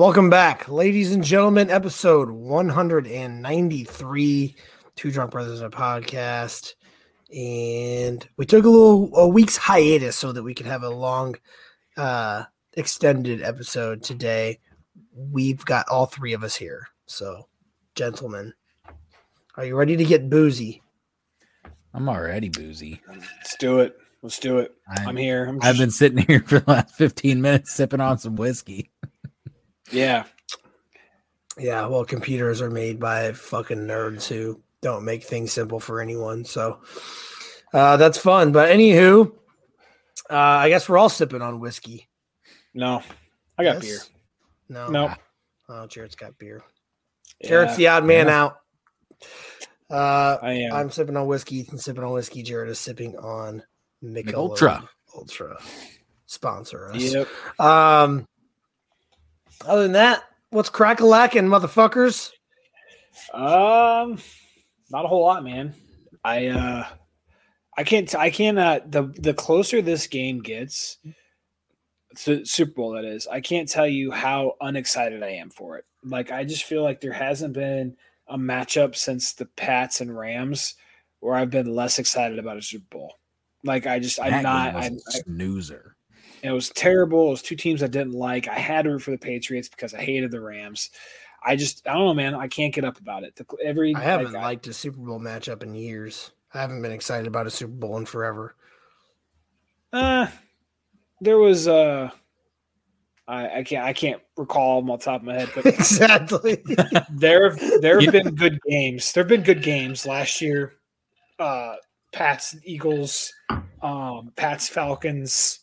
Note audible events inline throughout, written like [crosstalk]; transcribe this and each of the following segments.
Welcome back, ladies and gentlemen. Episode 193, Two Drunk Brothers, a podcast. And we took a little a week's hiatus so that we could have a long, uh, extended episode today. We've got all three of us here. So, gentlemen, are you ready to get boozy? I'm already boozy. Let's do it. Let's do it. I'm, I'm here. I'm I've been sitting here [laughs] for the last 15 minutes sipping on some whiskey. Yeah. Yeah, well, computers are made by fucking nerds who don't make things simple for anyone. So uh, that's fun. But anywho, uh, I guess we're all sipping on whiskey. No, I got yes? beer. No, no. Oh, Jared's got beer. Yeah. Jared's the odd man yeah. out. Uh, I am. I'm sipping on whiskey. Ethan's sipping on whiskey. Jared is sipping on Michelob Ultra. Ultra. Sponsor us. Yep. Um. Other than that, what's crack a lacking, motherfuckers? Um, not a whole lot, man. I uh, I can't. I can't. Uh, the the closer this game gets, to Super Bowl that is, I can't tell you how unexcited I am for it. Like I just feel like there hasn't been a matchup since the Pats and Rams where I've been less excited about a Super Bowl. Like I just I'm not I'm a snoozer. It was terrible. It was two teams I didn't like. I had to root for the Patriots because I hated the Rams. I just I don't know, man. I can't get up about it. The, every I haven't like, liked a Super Bowl matchup in years. I haven't been excited about a Super Bowl in forever. Uh there was uh I, I can't I can't recall them off the top of my head, but [laughs] exactly. there [laughs] there have been good games. There have been good games last year. Uh Pats Eagles, um, Pats Falcons.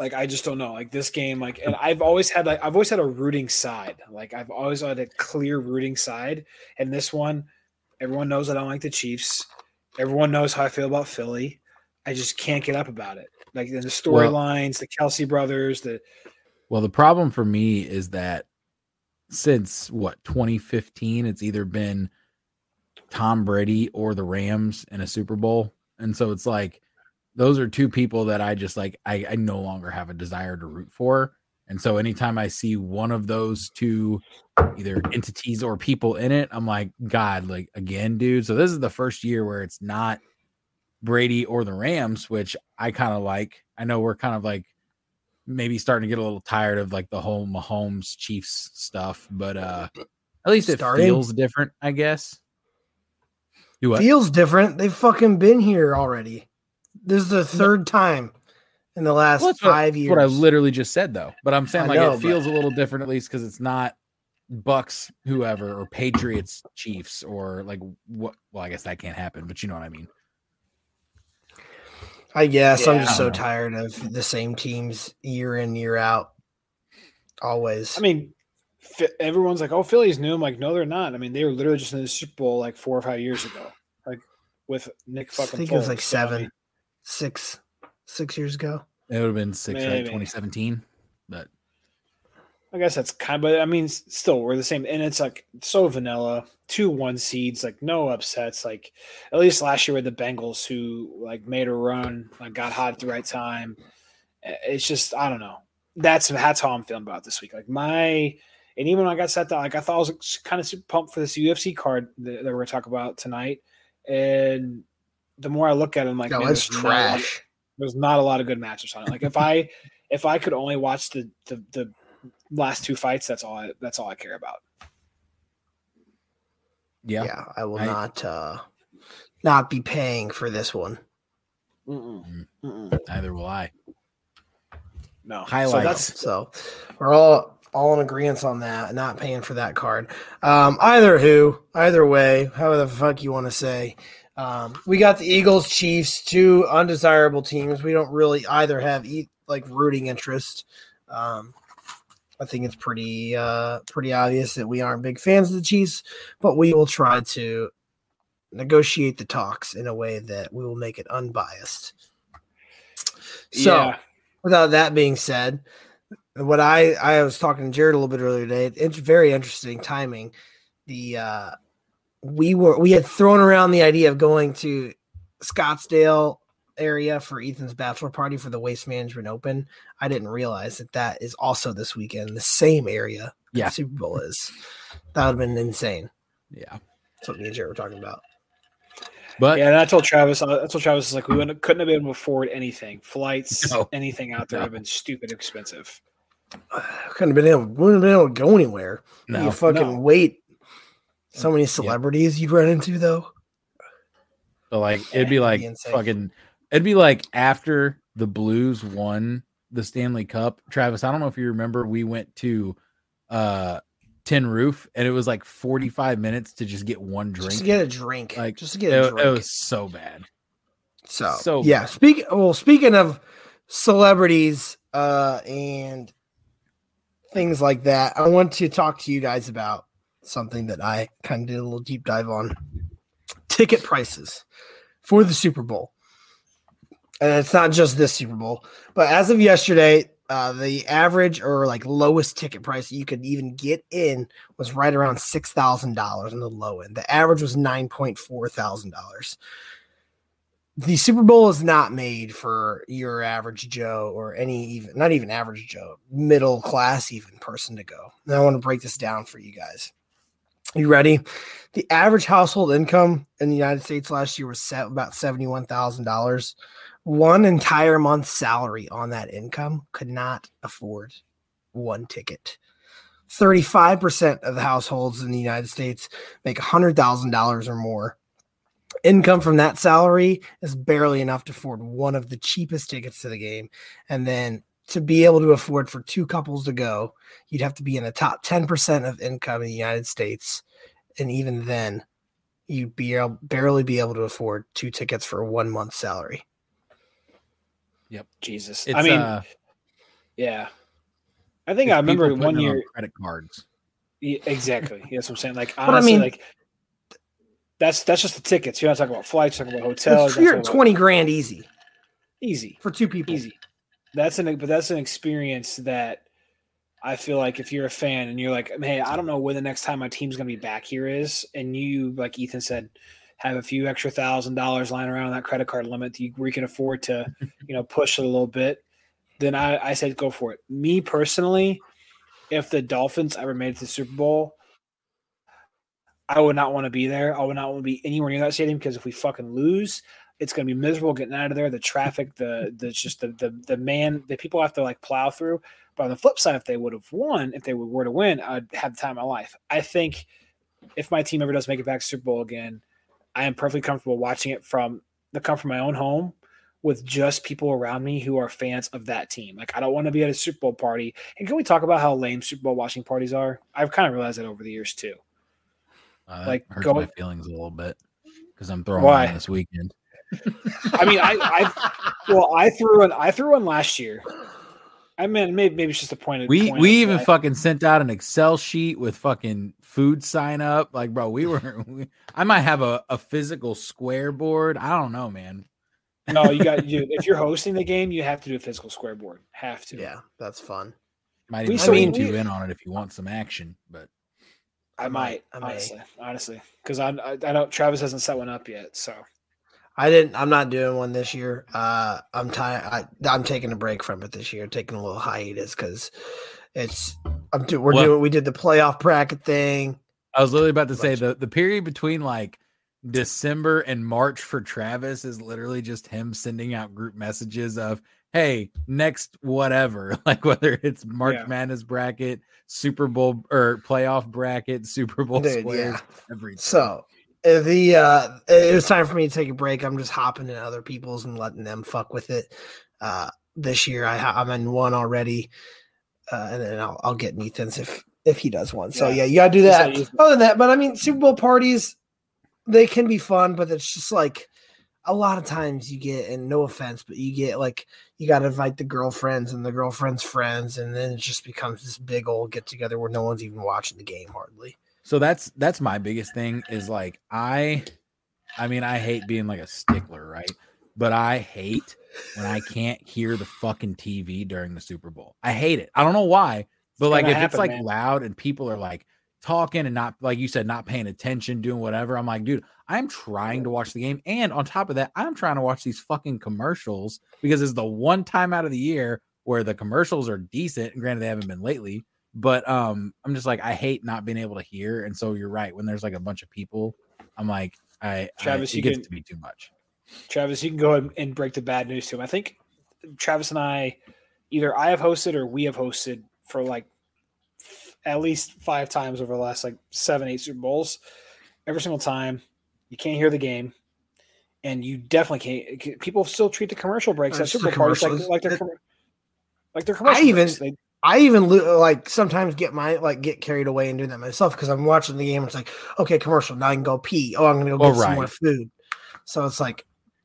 Like I just don't know. Like this game, like and I've always had like I've always had a rooting side. Like I've always had a clear rooting side. And this one, everyone knows I don't like the Chiefs. Everyone knows how I feel about Philly. I just can't get up about it. Like the storylines, well, the Kelce brothers, the well, the problem for me is that since what 2015, it's either been Tom Brady or the Rams in a Super Bowl. And so it's like those are two people that I just like I, I no longer have a desire to root for. And so anytime I see one of those two either entities or people in it, I'm like, God, like again, dude. So this is the first year where it's not Brady or the Rams, which I kind of like. I know we're kind of like maybe starting to get a little tired of like the whole Mahomes Chiefs stuff, but uh at least it starting. feels different, I guess. Do what? Feels different. They've fucking been here already. This is the third time in the last well, five what, years. What I literally just said, though. But I'm saying like know, it feels but... a little different, at least because it's not Bucks, whoever, or Patriots, Chiefs, or like what? Well, I guess that can't happen, but you know what I mean. I guess yeah, I'm just so know. tired of the same teams year in year out. Always. I mean, everyone's like, "Oh, Philly's new." I'm like, "No, they're not." I mean, they were literally just in the Super Bowl like four or five years ago, like with Nick fucking. I think Foles. it was like seven, I mean, six, six years ago. It would have been six, Maybe. right? 2017, but I guess that's kind of. But I mean, still, we're the same, and it's like so vanilla. Two one seeds, like no upsets. Like at least last year with the Bengals, who like made a run, like got hot at the right time. It's just I don't know. That's that's how I'm feeling about this week. Like my and even when I got set down, like I thought I was kind of super pumped for this UFC card that, that we're going to talk about tonight. And the more I look at it, I'm like, no, it's trash. there's not a lot of good matches on it. Like if I [laughs] if I could only watch the, the the last two fights, that's all I that's all I care about. Yeah, yeah, I will I, not uh not be paying for this one. Mm-mm. Mm-mm. Neither will I. No highlights. So, that's, so we're all all in agreement on that, not paying for that card. Um, either who, either way, however the fuck you want to say. Um, we got the Eagles, Chiefs, two undesirable teams. We don't really either have e- like rooting interest. Um, I think it's pretty uh, pretty obvious that we aren't big fans of the Chiefs, but we will try to negotiate the talks in a way that we will make it unbiased. So, yeah. without that being said, what I I was talking to Jared a little bit earlier today. It's very interesting timing. The uh, we were we had thrown around the idea of going to Scottsdale area for Ethan's bachelor party for the Waste Management Open. I didn't realize that that is also this weekend, the same area Yeah. the Super Bowl is. That would have been insane. Yeah. That's what me and Jared were talking about. But Yeah, and I told Travis. I told Travis is like we wouldn't, couldn't have been able to afford anything, flights, [laughs] No. anything out there No. have been stupid expensive. [sighs] Couldn't have been able, wouldn't have been able to go anywhere. no, you fucking no. wait. So many celebrities you'd run into though. So like it'd be like be fucking it'd be like after the Blues won the Stanley Cup. Travis, I don't know if you remember we went to uh Tin Roof and it was like 45 minutes to just get one drink. Just to get a drink. Like, just to get a it, drink. it was so bad. So, So yeah, speak well, speaking of celebrities uh and things like that, I want to talk to you guys about something that I kind of did a little deep dive on. Ticket prices for the Super Bowl. And it's not just this Super Bowl, but as of yesterday, uh, the average or like lowest ticket price you could even get in was right around six thousand dollars on the low end. The average was nine point four thousand dollars the Super Bowl is not made for your average Joe or any even not even average Joe, middle class even person to go. And I want to break this down for you guys. You ready? The average household income in the United States last year was set about seventy-one thousand dollars. One entire month's salary on that income could not afford one ticket. 35% of the households in the United States make $100,000 or more income from that salary is barely enough to afford one of the cheapest tickets to the game. And then to be able to afford for two couples to go, you'd have to be in the top 10% of income in the United States. And even then, you'd be able, barely be able to afford two tickets for one month salary. Yep. Jesus, It's I mean, uh, yeah. I think I remember one putting it on year. credit cards. Yeah, exactly. That's what I'm saying. Like [laughs] I honestly, mean- like that's that's just the tickets. You're not talking about flights. Talking about hotels. You're you're not talking about- 20 grand easy easy, for two people. easy. That's an but that's an experience that I feel like if you're a fan and you're like, hey, I don't know when the next time my team's gonna be back here is, and you like Ethan said, have a few extra thousand dollars lying around on that credit card limit that you, where you can afford to, [laughs] you know, push it a little bit, then I, I said go for it. Me personally, if the Dolphins ever made it to the Super Bowl, I would not want to be there. I would not want to be anywhere near that stadium because if we fucking lose, it's going to be miserable getting out of there. The traffic, the the just the the the man, the people have to like plow through. But on the flip side, if they would have won, if they were to win, I'd have the time of my life. I think if my team ever does make it back to Super Bowl again, I am perfectly comfortable watching it from the comfort of my own home with just people around me who are fans of that team. Like I don't want to be at a Super Bowl party. And can we talk about how lame Super Bowl watching parties are? I've kind of realized that over the years too. Uh, Like, hurts go- my feelings a little bit because I'm throwing Why? one this weekend. I mean, I, I well, I threw one. I threw one last year. I mean, maybe maybe it's just a point. Of, We point we of even that. fucking sent out an Excel sheet with fucking food sign up. Like, bro, we were. [laughs] We, I might have a, a physical square board. I don't know, man. no. You got [laughs] you. If you're hosting the game, you have to do a physical square board. Have to. Yeah, that's fun. Might We- even so mean we- you in on it if you want some action. But I might. I may. honestly, honestly, because I, I I know Travis hasn't set one up yet. So I didn't. I'm not doing one this year. Uh, I'm tired. I'm taking a break from it this year. Taking a little hiatus because it's. I'm do, We're Well- doing. We did the playoff bracket thing. I was literally about to say the the period between like December and March for Travis is literally just him sending out group messages of hey next whatever [laughs] like whether it's March Yeah. Madness bracket Super Bowl or playoff bracket Super Bowl Dude, squares yeah. everything. So the uh, it was time for me to take a break. I'm just hopping in other people's and letting them fuck with it. Uh, this year I ha- I'm in one already, uh, and then I'll I'll get Ethan's if if he does one. So Yeah. yeah, you gotta do that. Other than that, but I mean Super Bowl parties, they can be fun, but it's just like a lot of times you get, and no offense, but you get like you got to invite the girlfriends and the girlfriends' friends, and then it just becomes this big old get together where no one's even watching the game hardly. So that's that's my biggest thing is like I I mean I hate being like a stickler, right? But I hate when I can't hear the fucking TV during the Super Bowl. I hate it. I don't know why, but It's like if it's like man. loud and people are like talking and not like you said, not paying attention, doing whatever. I'm like, dude, I'm trying to watch the game. And on top of that, I'm trying to watch these fucking commercials because it's the one time out of the year where the commercials are decent. And granted, they haven't been lately, but um, I'm just like, I hate not being able to hear. And so you're right. When there's like a bunch of people, I'm like, I Travis, I, it you gets can- to be too much. Travis, you can go ahead and break the bad news to him. I think Travis and I, either I have hosted or we have hosted for like f- at least five times over the last like seven, eight Super Bowls. Every single time, you can't hear the game, and you definitely can't. People still treat the commercial breaks at Super the Bowl parties like like they're It- like they're commercial even- breaks. They, I even like sometimes get my like get carried away and do that myself because I'm watching the game. It's like, okay, commercial. Now I can go pee. Oh, I'm gonna go Oh, get some more food. So it's like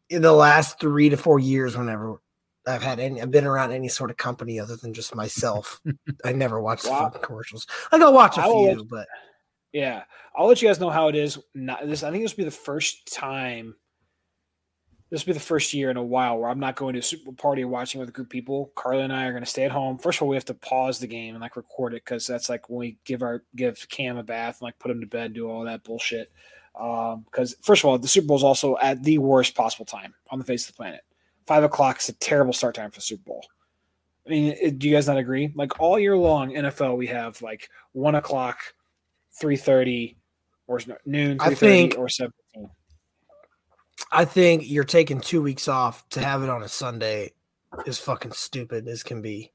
in the last three to four years, whenever I've had any, I've been around any sort of company other than just myself, I [laughs] never watch the Wow. fucking commercials. I go watch a I will few, let- but Yeah, I'll let you guys know how it is. Not this. I think this will be the first time. This will be the first year in a while where I'm not going to a Super Bowl party or watching with a group of people. Carly and I are going to stay at home. First of all, we have to pause the game and like record it because that's like when we give our give Cam a bath and like put him to bed, do all that bullshit. Um, because first of all, the Super Bowl is also at the worst possible time on the face of the planet. Five o'clock is a terrible start time for the Super Bowl. I mean, it- do you guys not agree? Like all year long, NFL we have like one o'clock, three thirty, or noon, three thirty, or seven. I think you're taking two weeks off to have it on a Sunday is fucking stupid as can be.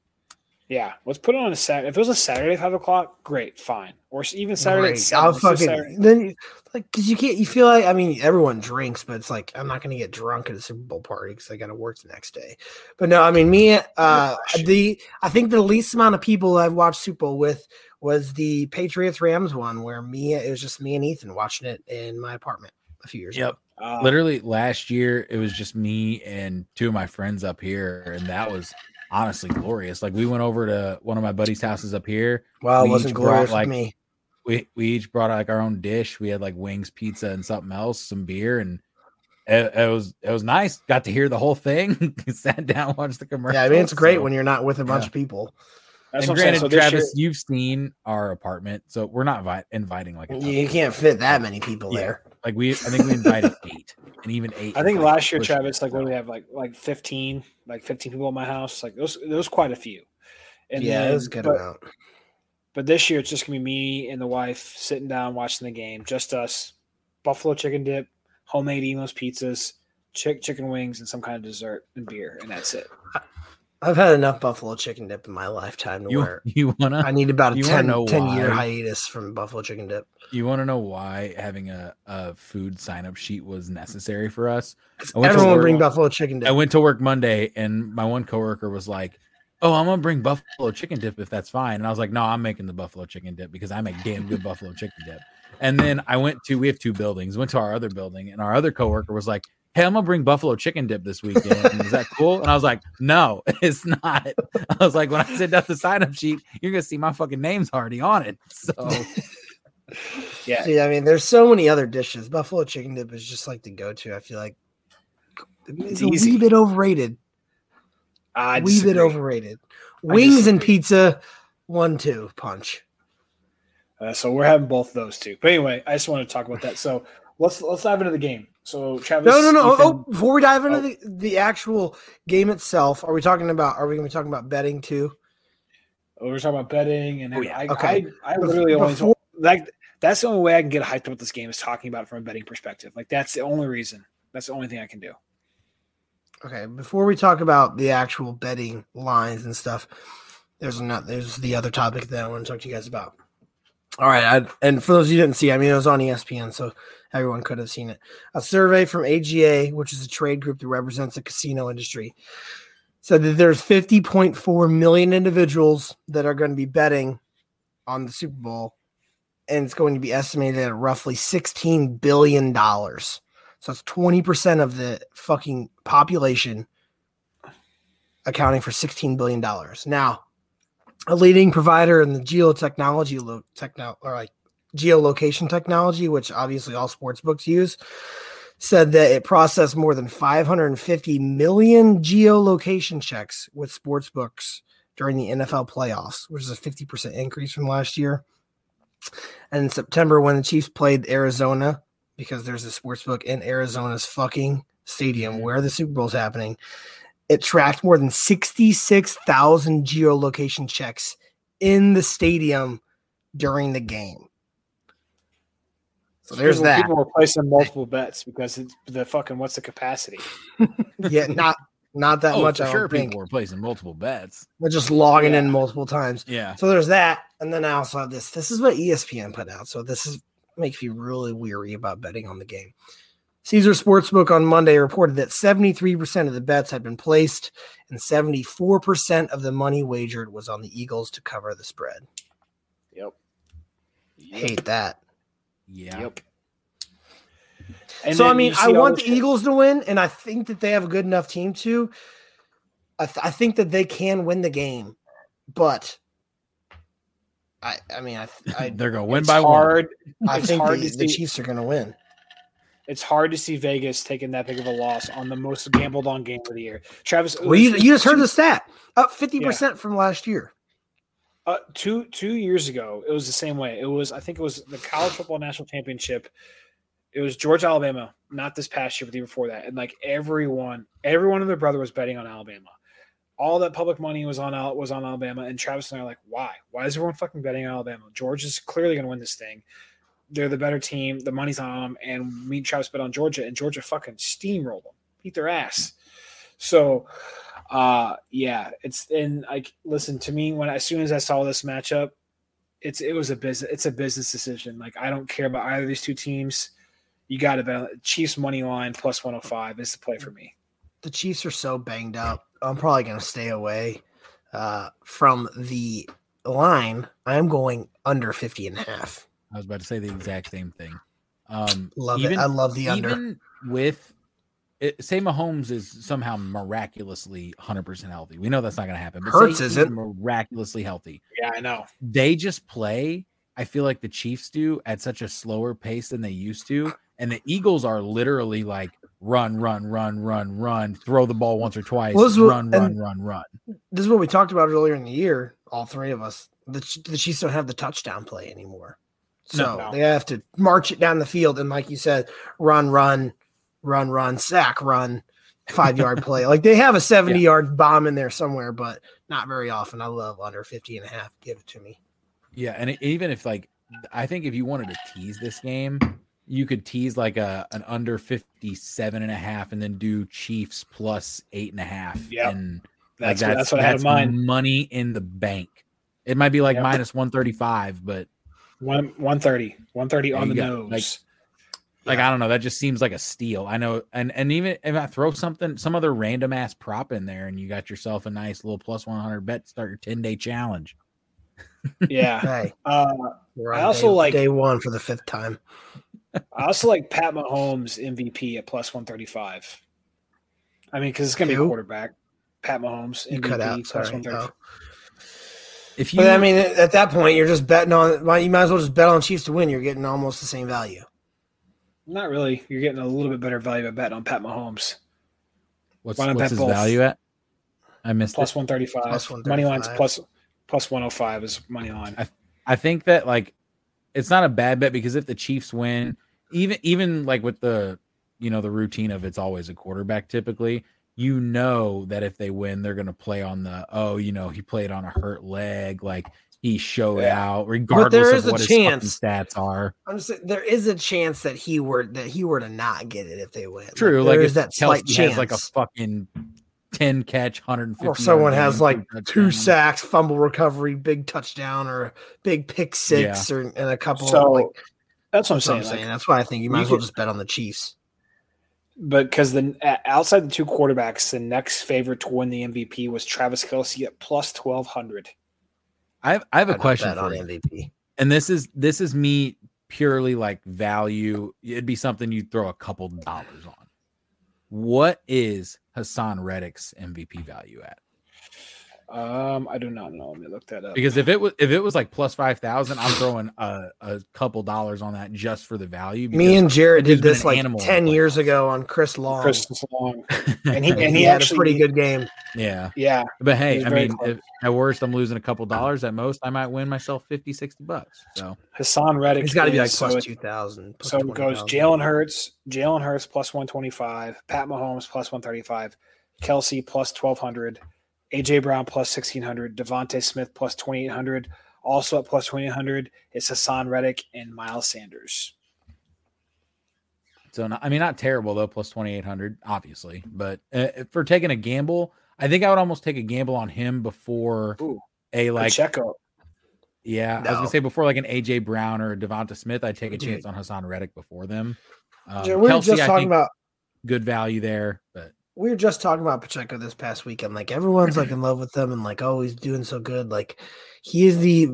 Yeah, let's put it on a Saturday. If it was a Saturday at five o'clock, great, fine. Or even Saturday Great. 7 I'll fucking Saturday. then like because you can't. You feel like I mean everyone drinks, but it's like I'm not gonna get drunk at a Super Bowl party because I got to work the next day. But no, I mean me. Uh, the I think the least amount of people I've watched Super Bowl with was the Patriots Rams one, where me it was just me and Ethan watching it in my apartment a few years ago. Uh, Literally last year, it was just me and two of my friends up here, and that was honestly glorious. Like we went over to one of my buddies' houses up here. Well, it wasn't brought, glorious like, me. We we each brought like our own dish. We had like wings, pizza, and something else, some beer, and it, it was it was nice. Got to hear the whole thing. [laughs] Sat down, watched the commercial. Yeah, I mean it's great so- when you're not with a bunch yeah. of people. That's and what I'm saying. granted, So Travis, year- you've seen our apartment, so we're not vi- inviting like You of can't fit that many people Yeah. there. Like we, I think we invited [laughs] eight, and even eight. I think like, last year, Travis, like what do we have? Like like fifteen, like fifteen people at my house. Like those, those quite a few. And yeah, then, it was a good but, amount. but this year it's just gonna be me and the wife sitting down watching the game, just us. Buffalo chicken dip, homemade Imo's pizzas, chick chicken wings, and some kind of dessert and beer, and that's it. [laughs] I've had enough buffalo chicken dip in my lifetime to You where you wanna I need about a You 10, 10 year hiatus from buffalo chicken dip. you want to know why having a, a food sign up sheet was necessary for us? I went to Everyone work- bring buffalo chicken dip. I went to work Monday, and my one coworker was like, "Oh, I'm gonna bring buffalo chicken dip if that's fine." And I was like, "No, I'm making the buffalo chicken dip because I make damn good buffalo chicken dip." And then I went to we have two buildings. Went to our other building, and our other coworker was like, "Hey, I'm gonna bring buffalo chicken dip this weekend. Is that cool?" And I was like, "No, [laughs] it's not." I was like, "When I send out the sign up sheet, you're gonna see my fucking name's already on it." [laughs] So [laughs] Yeah, See, I mean, there's so many other dishes. Buffalo chicken dip is just like the go to. I feel like it's, a easy. wee bit overrated. I wee bit overrated. Wings and pizza, one two punch. Uh, so we're having both those two. But anyway, I just wanted to talk about that. So let's let's dive into the game. So Travis, No, no, no. Ethan- Oh, oh before we dive into Oh. the, the actual game itself, are we talking about? Are we going to be talking about betting too? Oh, we're talking about betting, and Oh, yeah. I, Okay. I, I literally only Before- like that's the only way I can get hyped about this game is talking about it from a betting perspective. Like that's the only reason. That's the only thing I can do. Okay, before we talk about the actual betting lines and stuff, there's not there's the other topic that I want to talk to you guys about. All right, I, and for those you didn't see, I mean it was on ESPN, so everyone could have seen it. A survey from AGA, which is a trade group that represents the casino industry, said that there's 50.4 million individuals that are going to be betting on the Super Bowl, and it's going to be estimated at roughly 16 billion dollars. So it's 20% of the fucking population accounting for $16 billion. Now, a leading provider in the geotechnology lo- techno or like geolocation technology, which obviously all sports books use, said that it processed more than 550 million geolocation checks with sports books during the NFL playoffs, which is a 50% increase from last year. And in September, when the Chiefs played Arizona, because there's a sports book in Arizona's fucking stadium where the Super Bowl's happening, it tracked more than 66,000 geolocation checks in the stadium during the game. So there's People- that. People were placing multiple bets because it's the fucking what's the capacity? [laughs] Yeah, not not that oh, much. for I sure, think. people were placing multiple bets. They're just logging in multiple times. Yeah, So there's that, and then I also have this. This is what ESPN put out. So this is makes me really weary about betting on the game. Caesar Sportsbook on Monday reported that 73% of the bets had been placed, and 74% of the money wagered was on the Eagles to cover the spread. Yep. Hate that. yeah. Yep. And so I mean, I want the shit- Eagles to win, and I think that they have a good enough team to. I, th- I think that they can win the game, but I I mean I I, [laughs] They're gonna win It's by one. I think the, the Chiefs are going to win. It's hard to see Vegas taking that big of a loss on the most gambled on game of the year. Travis, Well, you, you just heard the stat up fifty percent from last year. Uh, two two years ago, it was the same way. It was I think it was the college football national championship. It was Georgia Alabama, not this past year, but the year before that. And like everyone, everyone and their brother was betting on Alabama. All that public money was on was on Alabama, and Travis and I are like, why? Why is everyone fucking betting on Alabama? Georgia's clearly going to win this thing. They're the better team. The money's on them, and me and Travis bet on Georgia, and Georgia fucking steamrolled them, beat their ass. So, uh, yeah, it's and like listen to me when as soon as I saw this matchup, it's it was a business it's a business decision. Like I don't care about either of these two teams. You got to bet Chiefs money line plus 105 is the play for me. The Chiefs are so banged up. I'm probably going to stay away uh, from the line. I'm going under 50 and a half. I was about to say the exact same thing. Um, Love even, it. I love the under. Even with it, say Mahomes is somehow miraculously 100% healthy. We know that's not going to happen. But Hurts isn't. miraculously healthy. Yeah, I know. They just play. I feel like the Chiefs do at such a slower pace than they used to, and the Eagles are literally like run, run, run, run, run, throw the ball once or twice, Well, this what- run, run, run, run. this is what we talked about earlier in the year. All three of us. The, the Chiefs don't have the touchdown play anymore, so No, no. they have to march it down the field and, like you said, run, run, run, run, sack, run, five yard [laughs] play. Like they have a 70 yard bomb in there somewhere, but not very often. I love under 50 and a half. Give it to me. Yeah, and it, even if like I think if you wanted to tease this game, you could tease like a an under 57 and a half and then do Chiefs plus eight and a half. Yeah. And That's, like, what, that's what I had in mind. Money in the bank. It might be like Yep. minus 135, but One 130. 130 on the go. nose. Like- like I don't know, that just seems like a steal. I know, and and even if I throw something, some other random ass prop in there, and you got yourself a nice little plus 100 bet, start your 10 day challenge. [laughs] yeah. [laughs] Hey, Uh, I also day, like- day one for the fifth time. [laughs] I also like Pat Mahomes MVP at plus 135. I mean, because it's going to be a quarterback. Pat Mahomes You MVP cut out. Sorry. 135. Oh. If you, But I mean, at that point, you're just betting on. well, You might as well just bet on Chiefs to win. You're getting almost the same value. Not really. You're getting a little bit better value by betting on Pat Mahomes. what's, why what's bet his both? value at? I missed 135. Money line's plus plus 105 is money line. I think that like it's not a bad bet because if the Chiefs win, even even like with the you know the routine of it's always a quarterback typically, you know that if they win, they're gonna play on the oh you know he played on a hurt leg like he showed Yeah. out regardless there of is a what his fucking chance. stats are. I'm just saying, there is a chance that he were that he were to not get it if they win. True, there like is if that slight chance. has like a fucking ten catch, hundred and fifty, or someone has like two sacks, fumble recovery, big touchdown, or big pick six, or and a couple. So, of, like, That's what I'm that's what saying. I'm saying. like, That's why I think you might as well could- just bet on the Chiefs. But because the uh, outside the two quarterbacks, the next favorite to win the MVP was Travis Kelce at plus 1200. I have, I have a I'd question for on you. MVP. and this is this is me purely like value. It'd be something you'd throw a couple dollars on. What is Haason Reddick's MVP value at? Um, I do not know. Let me look that up. Because if it was if it was like plus five thousand, I'm throwing a, a couple dollars on that just for the value. Me and Jared did this an like animal ten years ago on Chris Long. Chris long. [laughs] and he- and and he, he had actually- a pretty good game. yeah, Yeah, but hey, I mean, if, at worst, I'm losing a couple dollars. At most, I might win myself 50, 60 bucks. So Haason Reddick. He's got to be like is- plus so it- two thousand. So it goes Jalen Hurts, Jalen Hurts plus 125, Pat Mahomes plus 135, Kelce plus 1200, AJ Brown plus 1600, DeVonta Smith plus 2800. Also at plus 2800 is Haason Reddick and Miles Sanders. So, not, I mean, not terrible though. Plus twenty eight hundred, obviously. But uh, for taking a gamble, I think I would almost take a gamble on him before Ooh, a like. Pacheco. Yeah, I was gonna say before like an AJ Brown or a Devonta Smith, I'd take a chance on Haason Reddick before them. Um, we were Kelce, just I talking think about good value there, but we were just talking about Pacheco this past weekend. Like everyone's like in love with him and like, oh, he's doing so good. Like he is the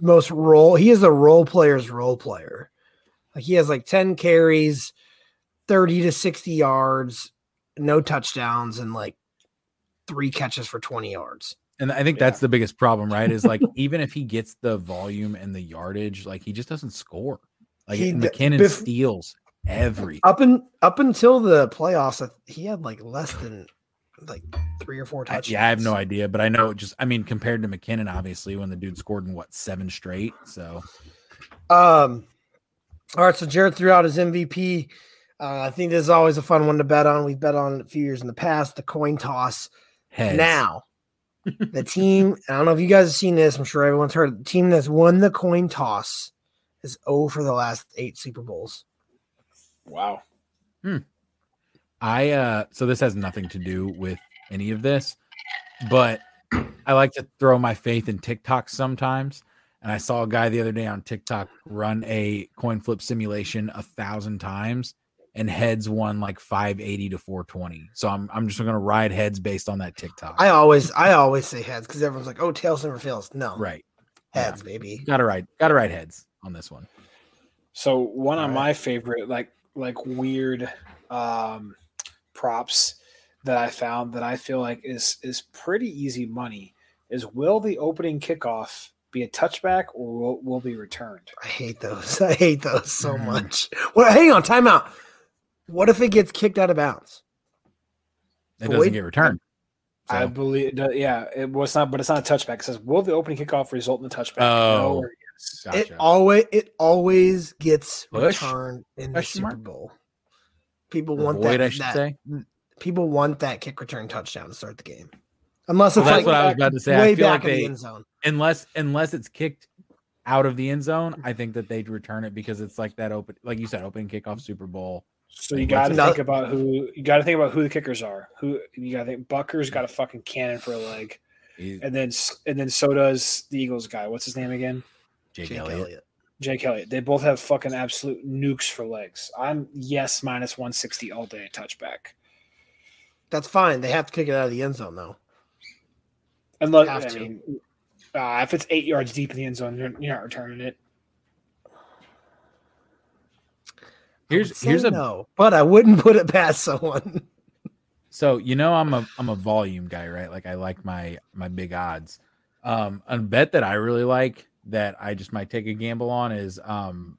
most role. He is the role player's role player. Like he has like ten carries, thirty to sixty yards, no touchdowns, and like three catches for twenty yards. and I think that's the biggest problem, right? Is like [laughs] even if he gets the volume and the yardage, like he just doesn't score. Like He- McKinnon bef- steals every. Up and up until the playoffs, he had like less than like three or four I- touchdowns. yeah, I have no idea, but I know just I mean compared to McKinnon, obviously, when the dude scored in what seven straight. So Um, all right, so Jared threw out his MVP. Uh, I think this is always a fun one to bet on. We've bet on it a few years in the past. The coin toss. heads. Now, [laughs] the team. I don't know if you guys have seen this. I'm sure everyone's heard. The team that's won the coin toss is 0 for the last eight Super Bowls. Wow. I uh so this has nothing to do with any of this, but I like to throw my faith in TikTok sometimes. And I saw a guy the other day on TikTok run a coin flip simulation a thousand times and heads won like 580 to 420. So I'm I'm just gonna ride heads based on that TikTok. I always, I always say heads because everyone's like, "Oh, tails never fails." No, right. heads, baby. Gotta ride, gotta ride heads on this one. So one of Alright. my favorite, like like weird um, props that I found that I feel like is is pretty easy money is will the opening kickoff be a touchback or will, will be returned? I hate those. [laughs] I hate those so Mhm. much. Well, hang on, timeout. What if it gets kicked out of bounds? It doesn't get returned. I believe, yeah, it was not, but it's not a touchback. It says, "Will the opening kickoff result in a touchback?" Oh. or yes. It always it always gets Push? returned in the Question Super mark? Bowl. People want void, that, I should that- say. Mm. People want that kick return touchdown to start the game, unless Well, it's that's like what I was about to say. way I feel back like in the they end zone. unless unless it's kicked out of the end zone, I think that they'd return it because it's like that open, like you said, opening kickoff Super Bowl. So you got to think about who you got to think about who the kickers are. Who you got to think Butker's got a fucking cannon for a leg, He- and then and then so does the Eagles guy. What's his name again? Jake, Jake Elliott. Elliott. Jake Elliott. They both have fucking absolute nukes for legs. I'm yes minus one sixty all day touchback. That's fine. They have to kick it out of the end zone though. Unless Have I to. mean, uh, if it's eight yards deep in the end zone, you're, you're not returning it. I Here's would here's a no, but I wouldn't put it past someone. so you know I'm a I'm a volume guy, right? Like I like my my big odds. Um, a bet that I really like that I just might take a gamble on is um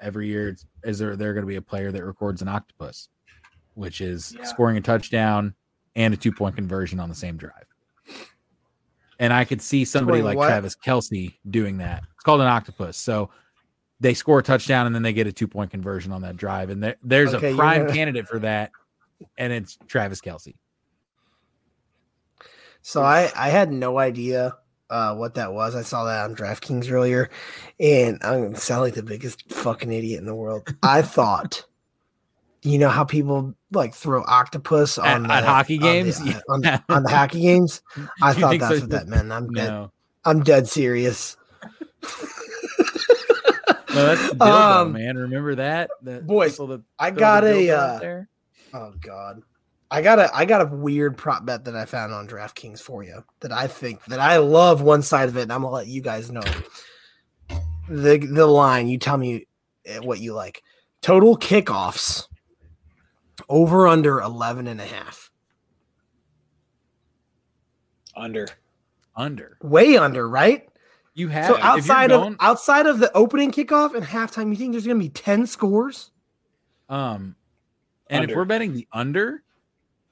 every year it's, is there there going to be a player that records an octopus, which is Yeah. scoring a touchdown and a two point conversion on the same drive. And I could see somebody like what? Travis Kelce doing that. It's called an octopus. So they score a touchdown and then they get a two point conversion on that drive. And there, there's Okay, a prime gonna- candidate for that, and it's Travis Kelce. So I I had no idea uh, what that was. I saw that on DraftKings earlier, and I'm gonna sound like the biggest fucking idiot in the world. I [laughs] thought, you know how people like throw octopus on at the- hockey on games? the, Yeah. on, the- [laughs] on the hockey games. I thought that's so? what that meant. I'm dead. No, I'm dead serious. [laughs] no, that's dildo, Um, man. Remember that? Boys, people that I got a uh, oh god. I got a I got a weird prop bet that I found on DraftKings for you that I think that I love one side of it and I'm gonna let you guys know. The the line, you tell me eh, what you like. Total kickoffs over under 11 and a half. Under. under. way under, right? You have So if you're outside of going- outside of the opening kickoff and halftime, you think there's going to be ten scores? Um, and if we're betting the under,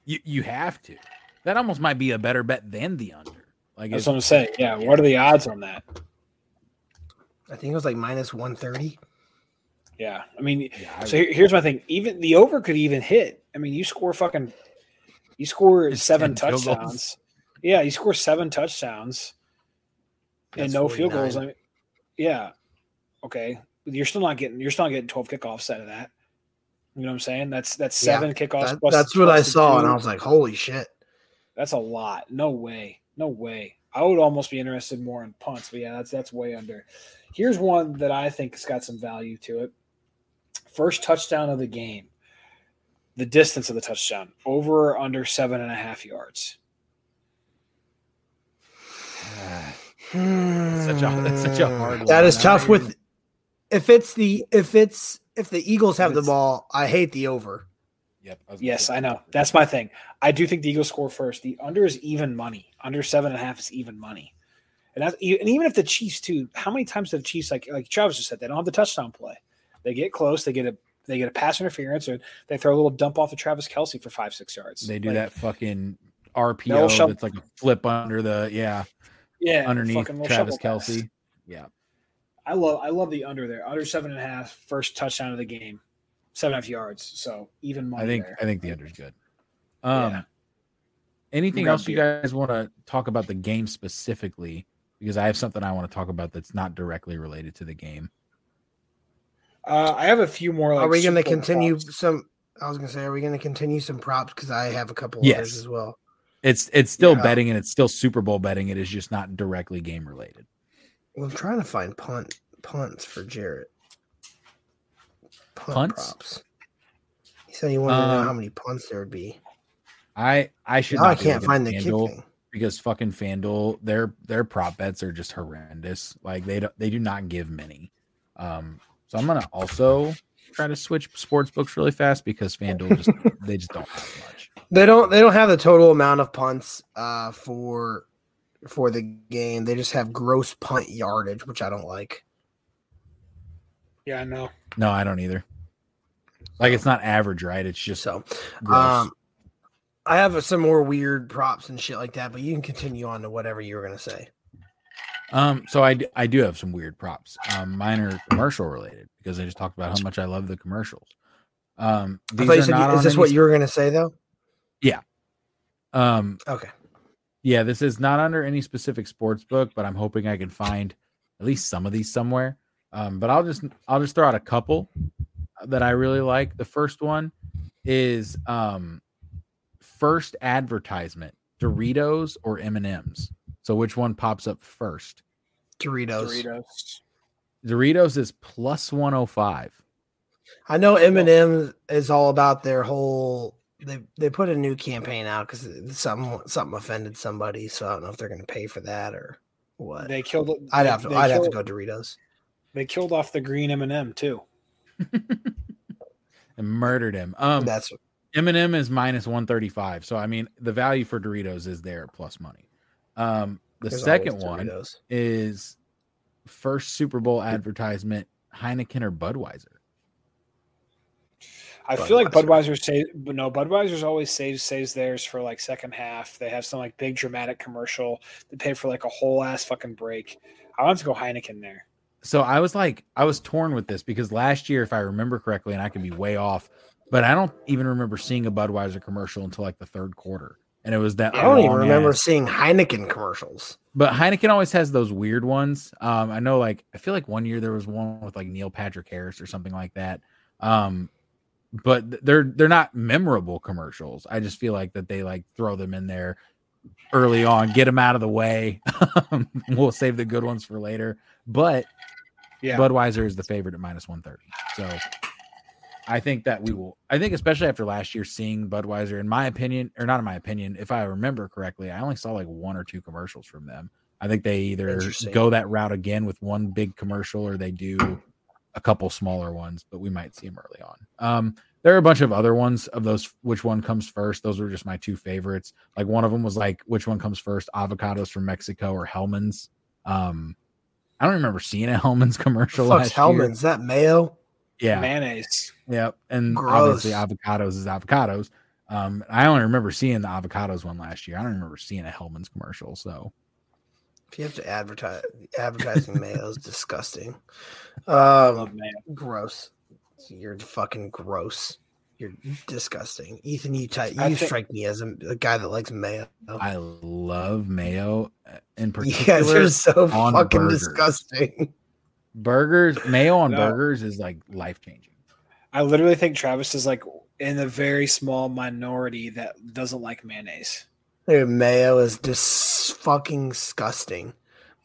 you you have to. That almost might be a better bet than the under. Like That's if, what I'm saying. Yeah. What are the odds on that? I think it was like minus one thirty. Yeah. I mean, yeah, so here- here's my thing. Even the over could even hit. I mean, you score fucking, you score seven 10 field goals. touchdowns. Yeah, you score seven touchdowns and That's no field goals. 49. I mean, yeah. Okay. You're still not getting. You're still not getting 12 kickoffs out of that. You know what I'm saying? That's that's Yeah, seven kickoffs. That- plus- that's what I plus the saw, two. and I was like, "Holy shit!" That's a lot. No way. No way. I would almost be interested more in punts, but yeah, that's that's way under. Here's one that I think has got some value to it. First touchdown of the game. The distance of the touchdown over or under seven and a half yards. Ah, [sighs] such a- that's such a hard That one. is tough not with if it's the if it's if the Eagles have the ball. I hate the over. Yep. I Yes, I know. That's my thing. I do think the Eagles score first. The under is even money. Under seven and a half is even money. And that's and even if the Chiefs too, how many times have the Chiefs like like Travis just said, they don't have the touchdown play. They get close, they get a they get a pass interference, or they throw a little dump off to Travis Kelce for five, six yards. They do Like, that fucking RPO shove- that's like a flip under the yeah yeah, underneath Travis shovel pass. Kelce. Yeah. I love I love the under there. Under seven and a half, first touchdown of the game. Seven and a half yards. So even money I think there. I think the under's good. Um Yeah. anything Grab else you beer. guys want to talk about the game specifically? Because I have something I want to talk about that's not directly related to the game. Uh, I have a few more. Like, are we going to continue props. some? I was going to say, are we going to continue some props? Because I have a couple Yes. others as well. It's it's still Yeah. betting and it's still Super Bowl betting. It is just not directly game related. Well, I'm trying to find punt punts for Jared. Punt Punts? props. He said he wanted to know Um, how many punts there would be. I I should I can't find the kick thing. because fucking FanDuel their their prop bets are just horrendous. Like they don't they do not give many. Um, so I'm gonna also try to switch sports books really fast because FanDuel just [laughs] they just don't have much. They don't. They don't have the total amount of punts uh, for for the game. They just have gross punt yardage, which I don't like. Yeah, I know. No, I don't either. Like it's not average, right? It's just So, gross. um, I have some more weird props and shit like that. But you can continue on to whatever you were gonna say. Um, so I, I do have some weird props. Um, mine are commercial related because I just talked about how much I love the commercials. Um, these are said, not is on this any what you were gonna say though? Yeah. Um, Okay. Yeah, this is not under any specific sports book, but I'm hoping I can find at least some of these somewhere. Um, but I'll just I'll just throw out a couple that I really like. The first one is um, first advertisement: Doritos or M and M's. So which one pops up first? Doritos. Doritos. Doritos is plus 105. I know M and M is all about their whole. They they put a new campaign out because something something offended somebody, so I don't know if they're going to pay for that or what. They killed. I'd have to they I'd have to go Doritos. They killed off the green M and m too. [laughs] and murdered him. Um, That's M and M is minus 135. So I mean, the value for Doritos is there plus money. Um, the there's second one is first Super Bowl advertisement Heineken or Budweiser. I feel like Budweiser. Budweiser say, no, Budweiser's always saves saves theirs for like second half. They have some like big dramatic commercial. They pay for like a whole ass fucking break. I want to go Heineken there. So I was like, I was torn with this because last year, if I remember correctly, and I could be way off, but I don't even remember seeing a Budweiser commercial until like the third quarter. And it was that I don't even remember ass- seeing Heineken commercials. but Heineken always has those weird ones. Um, I know, like, I feel like one year there was one with like Neil Patrick Harris or something like that. Um, but they're they're not memorable commercials. I just feel like that they like throw them in there early on, get them out of the way. [laughs] we'll save the good ones for later. But Yeah, Budweiser is the favorite at minus 130. So I think that we will, I think, especially after last year, seeing Budweiser, in my opinion, or not in my opinion, if I remember correctly, I only saw like one or two commercials from them. I think they either go that route again with one big commercial or they do a couple smaller ones, but we might see them early on. Um, there are a bunch of other ones of those. Which one comes first? Those were just my two favorites. Like one of them was like, which one comes first? Avocados from Mexico or Hellmann's? Um, I don't remember seeing a Hellmann's [laughs] commercial. Fuck's last year. Hellmann's that mayo? Yeah, mayonnaise. Yep. And Gross. obviously avocados is avocados. Um, I only remember seeing the avocados one last year. I don't remember seeing a Hellmann's commercial. So If you have to advertise advertising [laughs] mayo is disgusting. I Um, love mayo. gross. You're fucking gross. You're disgusting, Ethan. You ty- you think- strike me as a, a guy that likes mayo. I love mayo uh, in [laughs] You particular. guys are so fucking burgers. disgusting. burgers, mayo on No. burgers is like life changing. I literally think Travis is like in a very small minority that doesn't like mayonnaise. Dude, mayo is dis fucking disgusting.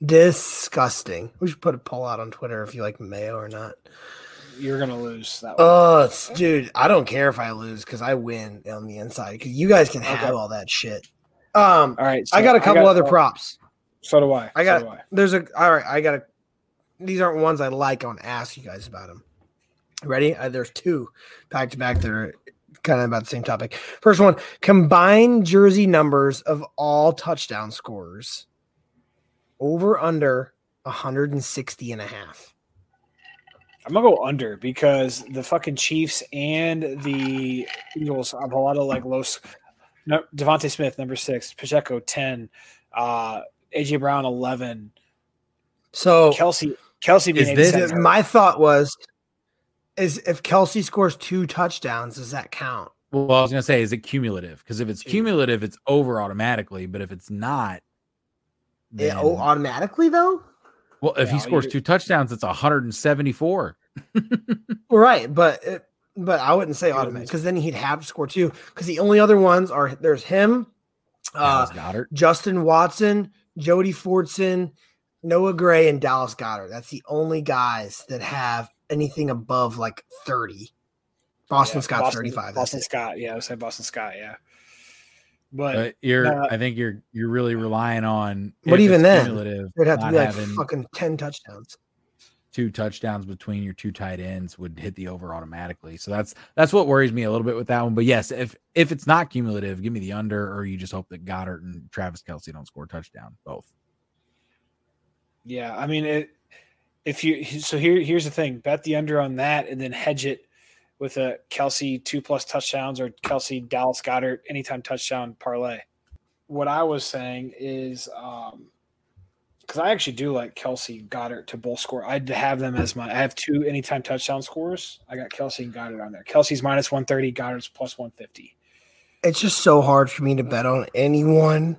Disgusting. We should put a poll out on Twitter if you like mayo or not. You're gonna lose that one. Oh, it's, dude, I don't care if I lose because I win on the inside because you guys can Okay. have all that shit. Um, All right, I got a couple other uh, props. So do I. I got- So I. There's a all right. I got a. These aren't ones I like. I want to ask you guys about them. Ready? Uh, there's two back to back that are kind of about the same topic. First one: combined jersey numbers of all touchdown scorers. Over under 160 and a half. I'm gonna go under because the fucking Chiefs and the Eagles have a lot of like low. s- No, DeVonta Smith number six, Pacheco ten, uh, AJ Brown eleven, So Kelce Kelce being Is this- my thought was, is if Kelce scores two touchdowns, does that count? Well, I was gonna say, is it cumulative? Because if it's cumulative, it's over automatically. But if it's not, Yeah, then, oh, automatically though. well, if he scores you- two touchdowns, it's 174. [laughs] Right, but it, but I wouldn't say automatic because then he'd have to score two. Because the only other ones are there's him, uh, Dallas Goedert. Justin Watson, Jody Fortson, Noah Gray, and Dallas Goedert. That's the only guys that have anything above like thirty. Boston Yeah, Scott's Boston- thirty five. Boston Scott, yeah, I would say Boston Scott, yeah. But But you're, uh, I think you're, you're really relying on. But even then, It'd have to be like fucking ten touchdowns. two touchdowns between your two tight ends would hit the over automatically. So that's that's what worries me a little bit with that one. But yes, if if it's not cumulative, give me the under, or you just hope that Goedert and Travis Kelce don't score a touchdown. Both. Yeah, I mean, it, if you so here here's the thing: bet the under on that, and then hedge it with a Kelce two plus touchdowns or Kelce Dallas Goedert anytime touchdown parlay. What I was saying is, um, because I actually do like Kelce Goedert to both score. I'd have them as my. I have two anytime touchdown scores. I got Kelce and Goedert on there. Kelce's minus one thirty, Goedert's plus one fifty. It's just so hard for me to bet on anyone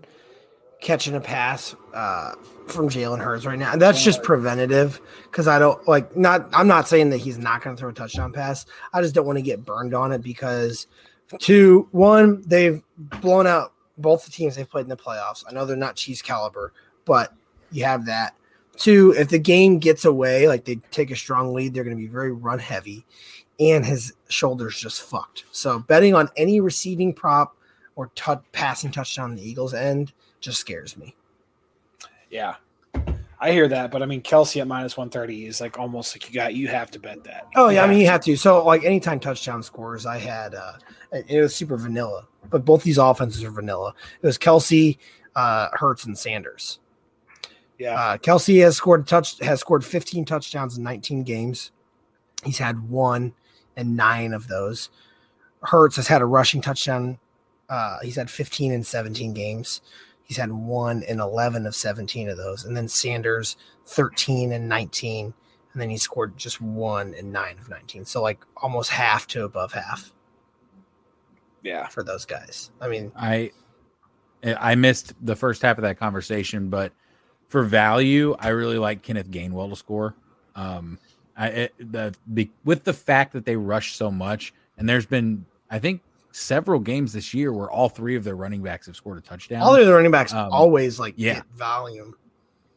catching a pass uh, from Jalen Hurts right now. And that's just preventative because I don't like not. I'm not saying that he's not going to throw a touchdown pass. I just don't want to get burned on it because two, one, they've blown out both the teams they've played in the playoffs. I know they're not Chiefs caliber, but you have that. Two, if the game gets away, like they take a strong lead, they're going to be very run heavy, and his shoulders just fucked. So betting on any receiving prop or tou- passing touchdown on the Eagles end just scares me. Yeah, I hear that, but I mean Kelce at minus one thirty is like almost like you got you have to bet that. Oh yeah, I mean you have to. So like anytime touchdown scores, I had uh it it was super vanilla, but both these offenses are vanilla. It was Kelce, uh, Hurts, and Sanders. Yeah, Uh, Kelce has scored touch has scored 15 touchdowns in 19 games. He's had one and nine of those. Hurts has had a rushing touchdown. Uh, he's had 15 and 17 games. He's had one in 11 of 17 of those. And then Sanders 13 and 19. And then he scored just one and nine of 19. So like almost half to above half yeah. for those guys. I mean, I I missed the first half of that conversation, but for value, I really like Kenneth Gainwell to score. Um, I it, the, the with the fact that they rush so much, and there's been I think several games this year where all three of their running backs have scored a touchdown. all the running backs Um, always like yeah. get volume.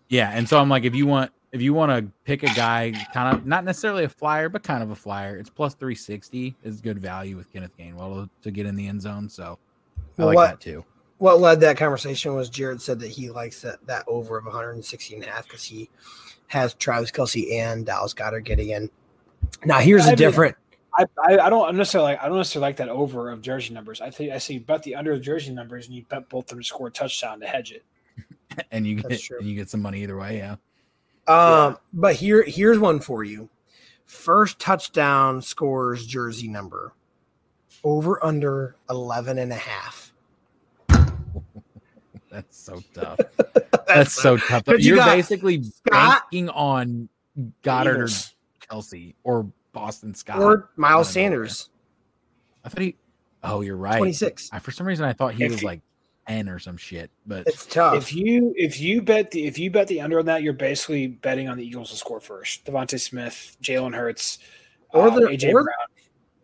Yeah, and so I'm like, if you want, if you want to pick a guy, kind of not necessarily a flyer, but kind of a flyer, it's plus 360 is good value with Kenneth Gainwell to, get in the end zone. So I like What- that too. what led that conversation was Jared said that he likes that, that over of 160 and a half because he has Travis Kelce and Dallas Goedert getting in. Now here's I a mean, different I, I, I don't necessarily like I don't necessarily like that over of jersey numbers. I think I see bet the under of jersey numbers and you bet both of them to score a touchdown to hedge it. [laughs] and you That's get true. and you get some money either way. Yeah. Um, but here here's one for you. First touchdown scores jersey number. Over under 11 and a half. [laughs] That's so tough. [laughs] That's so tough. You You're got basically Scott- banking on Goedert or Kelce or Boston Scott. or Miles I don't know. Sanders, I thought he. Oh, you're right. 26. For some reason, I thought he If was you- like ten or some shit. But It's tough. If you if you bet the if you bet the under on that, you're basically betting on the Eagles to score first. DeVonta Smith, Jalen Hurts, Or uh, the- AJ or- Brown.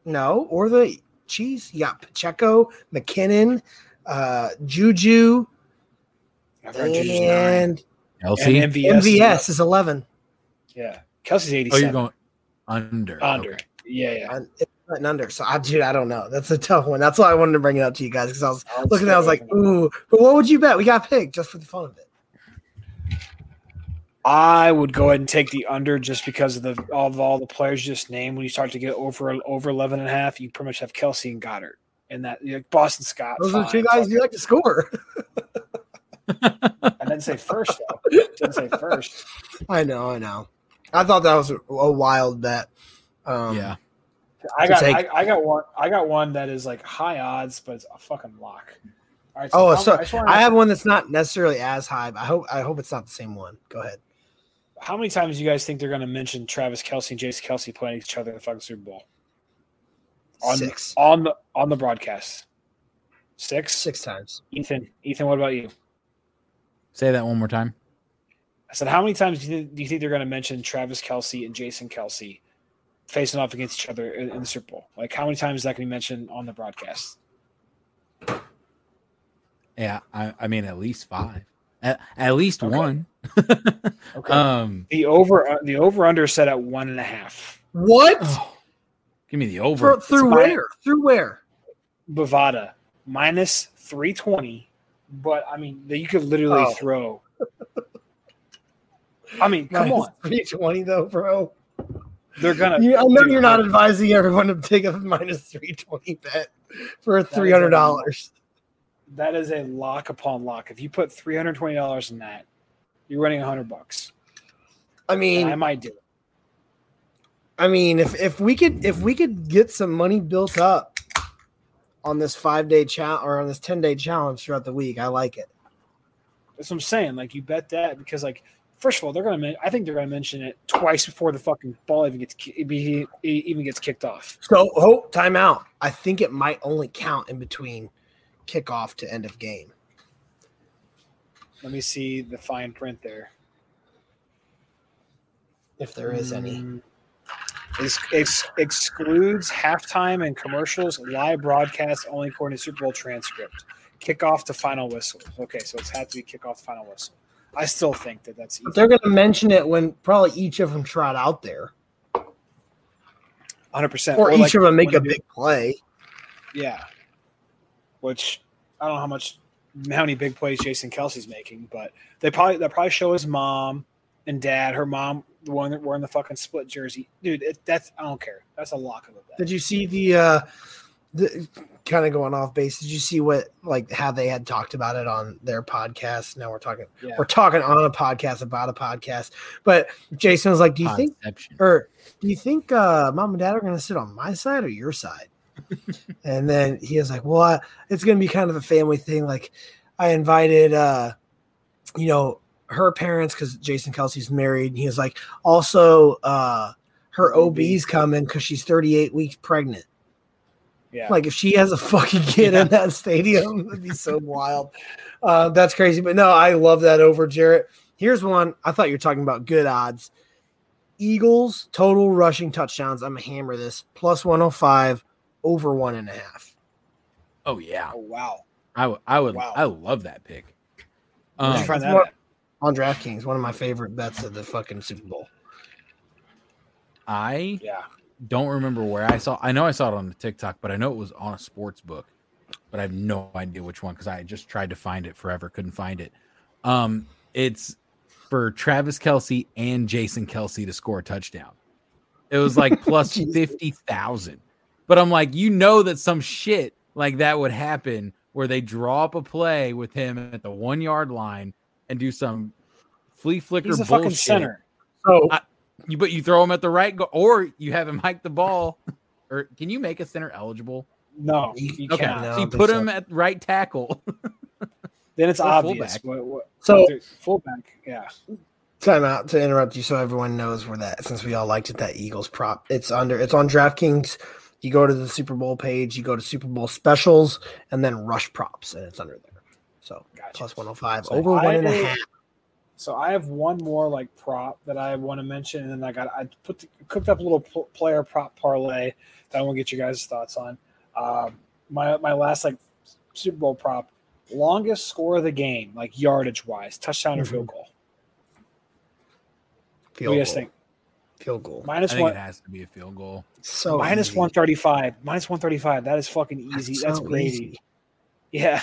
no, or the Chiefs. You got Pacheco, McKinnon, uh, Juju, I've heard Juju's nine. and Kelce. and MVS. MVS is 11. Yeah, Kelce's oh, 87. you're going under. under. Okay. Yeah, yeah. And it's not under. So, I, dude, I don't know. That's a tough one. That's why I wanted to bring it up to you guys because I was looking at it, I was like, ooh, but what would you bet? We got picked just for the fun of it. I would go ahead and take the under just because of the all of all the players you just named. When you start to get over over 11 and a half, you pretty much have Kelce and Goedert. And that like Boston Scott. Those are the two guys you like to score. I didn't say first though. [laughs] didn't say first. I know, I know. I thought that was a, a wild bet. Um, yeah. I got take- I, I got one I got one that is like high odds, but it's a fucking lock. All right. Oh, how- so just wanna- I have one that's not necessarily as high. But I hope I hope it's not the same one. Go ahead. how many times do you guys think they're going to mention Travis Kelce and Jason Kelce playing each other in the fucking Super Bowl On- Six, on the on the broadcast? Six. six times. Ethan, Ethan, what about you? Say that one more time. I said, how many times do you, think- do you think they're going to mention Travis Kelce and Jason Kelce facing off against each other in, in the Super Bowl? Like, how many times is that going to be mentioned on the broadcast? Yeah, I, I mean at least five, at, at least Okay. one. [laughs] Okay. um, the over uh, the over under set at one and a half. What? give me the over. For, through my- where? Through where? Bovada minus three twenty, but I mean that you could literally Oh. throw. I mean, come on, three twenty though, bro. they're gonna. You, I know you're not advising everyone to take a minus three twenty bet for three hundred dollars. That is a lock upon lock. If you put three hundred twenty dollars in that, you're winning hundred bucks. I And mean, I might do it. I mean, if if we could if we could get some money built up on this five day challenge or on this ten day challenge throughout the week, I like it. That's what I'm saying. Like you bet that because like first of all they're gonna. I think they're gonna mention it twice before the fucking ball even gets even gets kicked off. So, oh, timeout. I think it might only count in between kickoff to end of game. Let me see the fine print there. If there is any. Mm. Ex- ex- excludes halftime and commercials, live broadcast only according to Super Bowl transcript. Kickoff to final whistle. Okay, so it's had to be kickoff to final whistle. I still think that that's But they're going to mention it when probably each of them trot out there, 100. percent or each of them make a big play. yeah. Which I don't know how much how many big plays Jason Kelce's making, but they probably they probably show his mom and dad. Her mom, the one that wearing the fucking split jersey, dude. It, that's I don't care. That's a lock of a bet. Did you see the uh kind of going off base? Did you see what like how they had talked about it on their podcast? Now we're talking Yeah. we're talking on a podcast about a podcast. But Jason was like, "Do you think or do you think uh mom and dad are going to sit on my side or your side?" [laughs] and then he was like, "Well, I, it's going to be kind of a family thing. Like, I invited, uh, you know, her parents because Jason Kelce's married. And he was like, also, uh, her OB's coming because she's 38 weeks pregnant. Yeah. Like, if she has a fucking kid in that stadium, [laughs] it'd be so wild. Uh, that's crazy. But no, I love that over, Jared. Here's one. I thought you were talking about good odds. Eagles total rushing touchdowns. I'm gonna hammer this plus 105 over one and a half. Oh yeah, oh wow. I would. I would. Wow. I love that pick. Um, you find that's that? what- at? on DraftKings. One of my favorite bets of the fucking Super Bowl. I Yeah. Don't remember where I saw. I know I saw it on the TikTok, but I know it was on a sports book. But I have no idea which one because I just tried to find it forever, couldn't find it. Um, it's for Travis Kelce and Jason Kelce to score a touchdown. It was like [laughs] plus fifty thousand. But I'm like, you know that some shit like that would happen where they draw up a play with him at the one yard line and do some flea flicker He's a bullshit. fucking center. So I- You but you throw him at the right go- or you have him hike the ball. or can you make a center eligible? No, you Okay, cannot. No, I so you don't put him so. at right tackle. [laughs] Then it's Or obvious. fullback. What, what, So- fullback, yeah. time out to interrupt you so everyone knows where that since we all liked it that Eagles prop. It's under it's on DraftKings. You go to the Super Bowl page, you go to Super Bowl specials, and then rush props, and it's under there. So Gotcha. plus 105 So over one and a I- half. So I have one more like prop that I want to mention, and then I got I put the, cooked up a little pl- player prop parlay that I want to get you guys' thoughts on. Um, my my last like Super Bowl prop, longest score of the game, like yardage wise, touchdown or Mhm. field goal. What do you guys think? Field goal. I think one, it has to be a field goal. So one thirty five, minus one thirty five. That is fucking easy. That's, so gravy. easy. Yeah,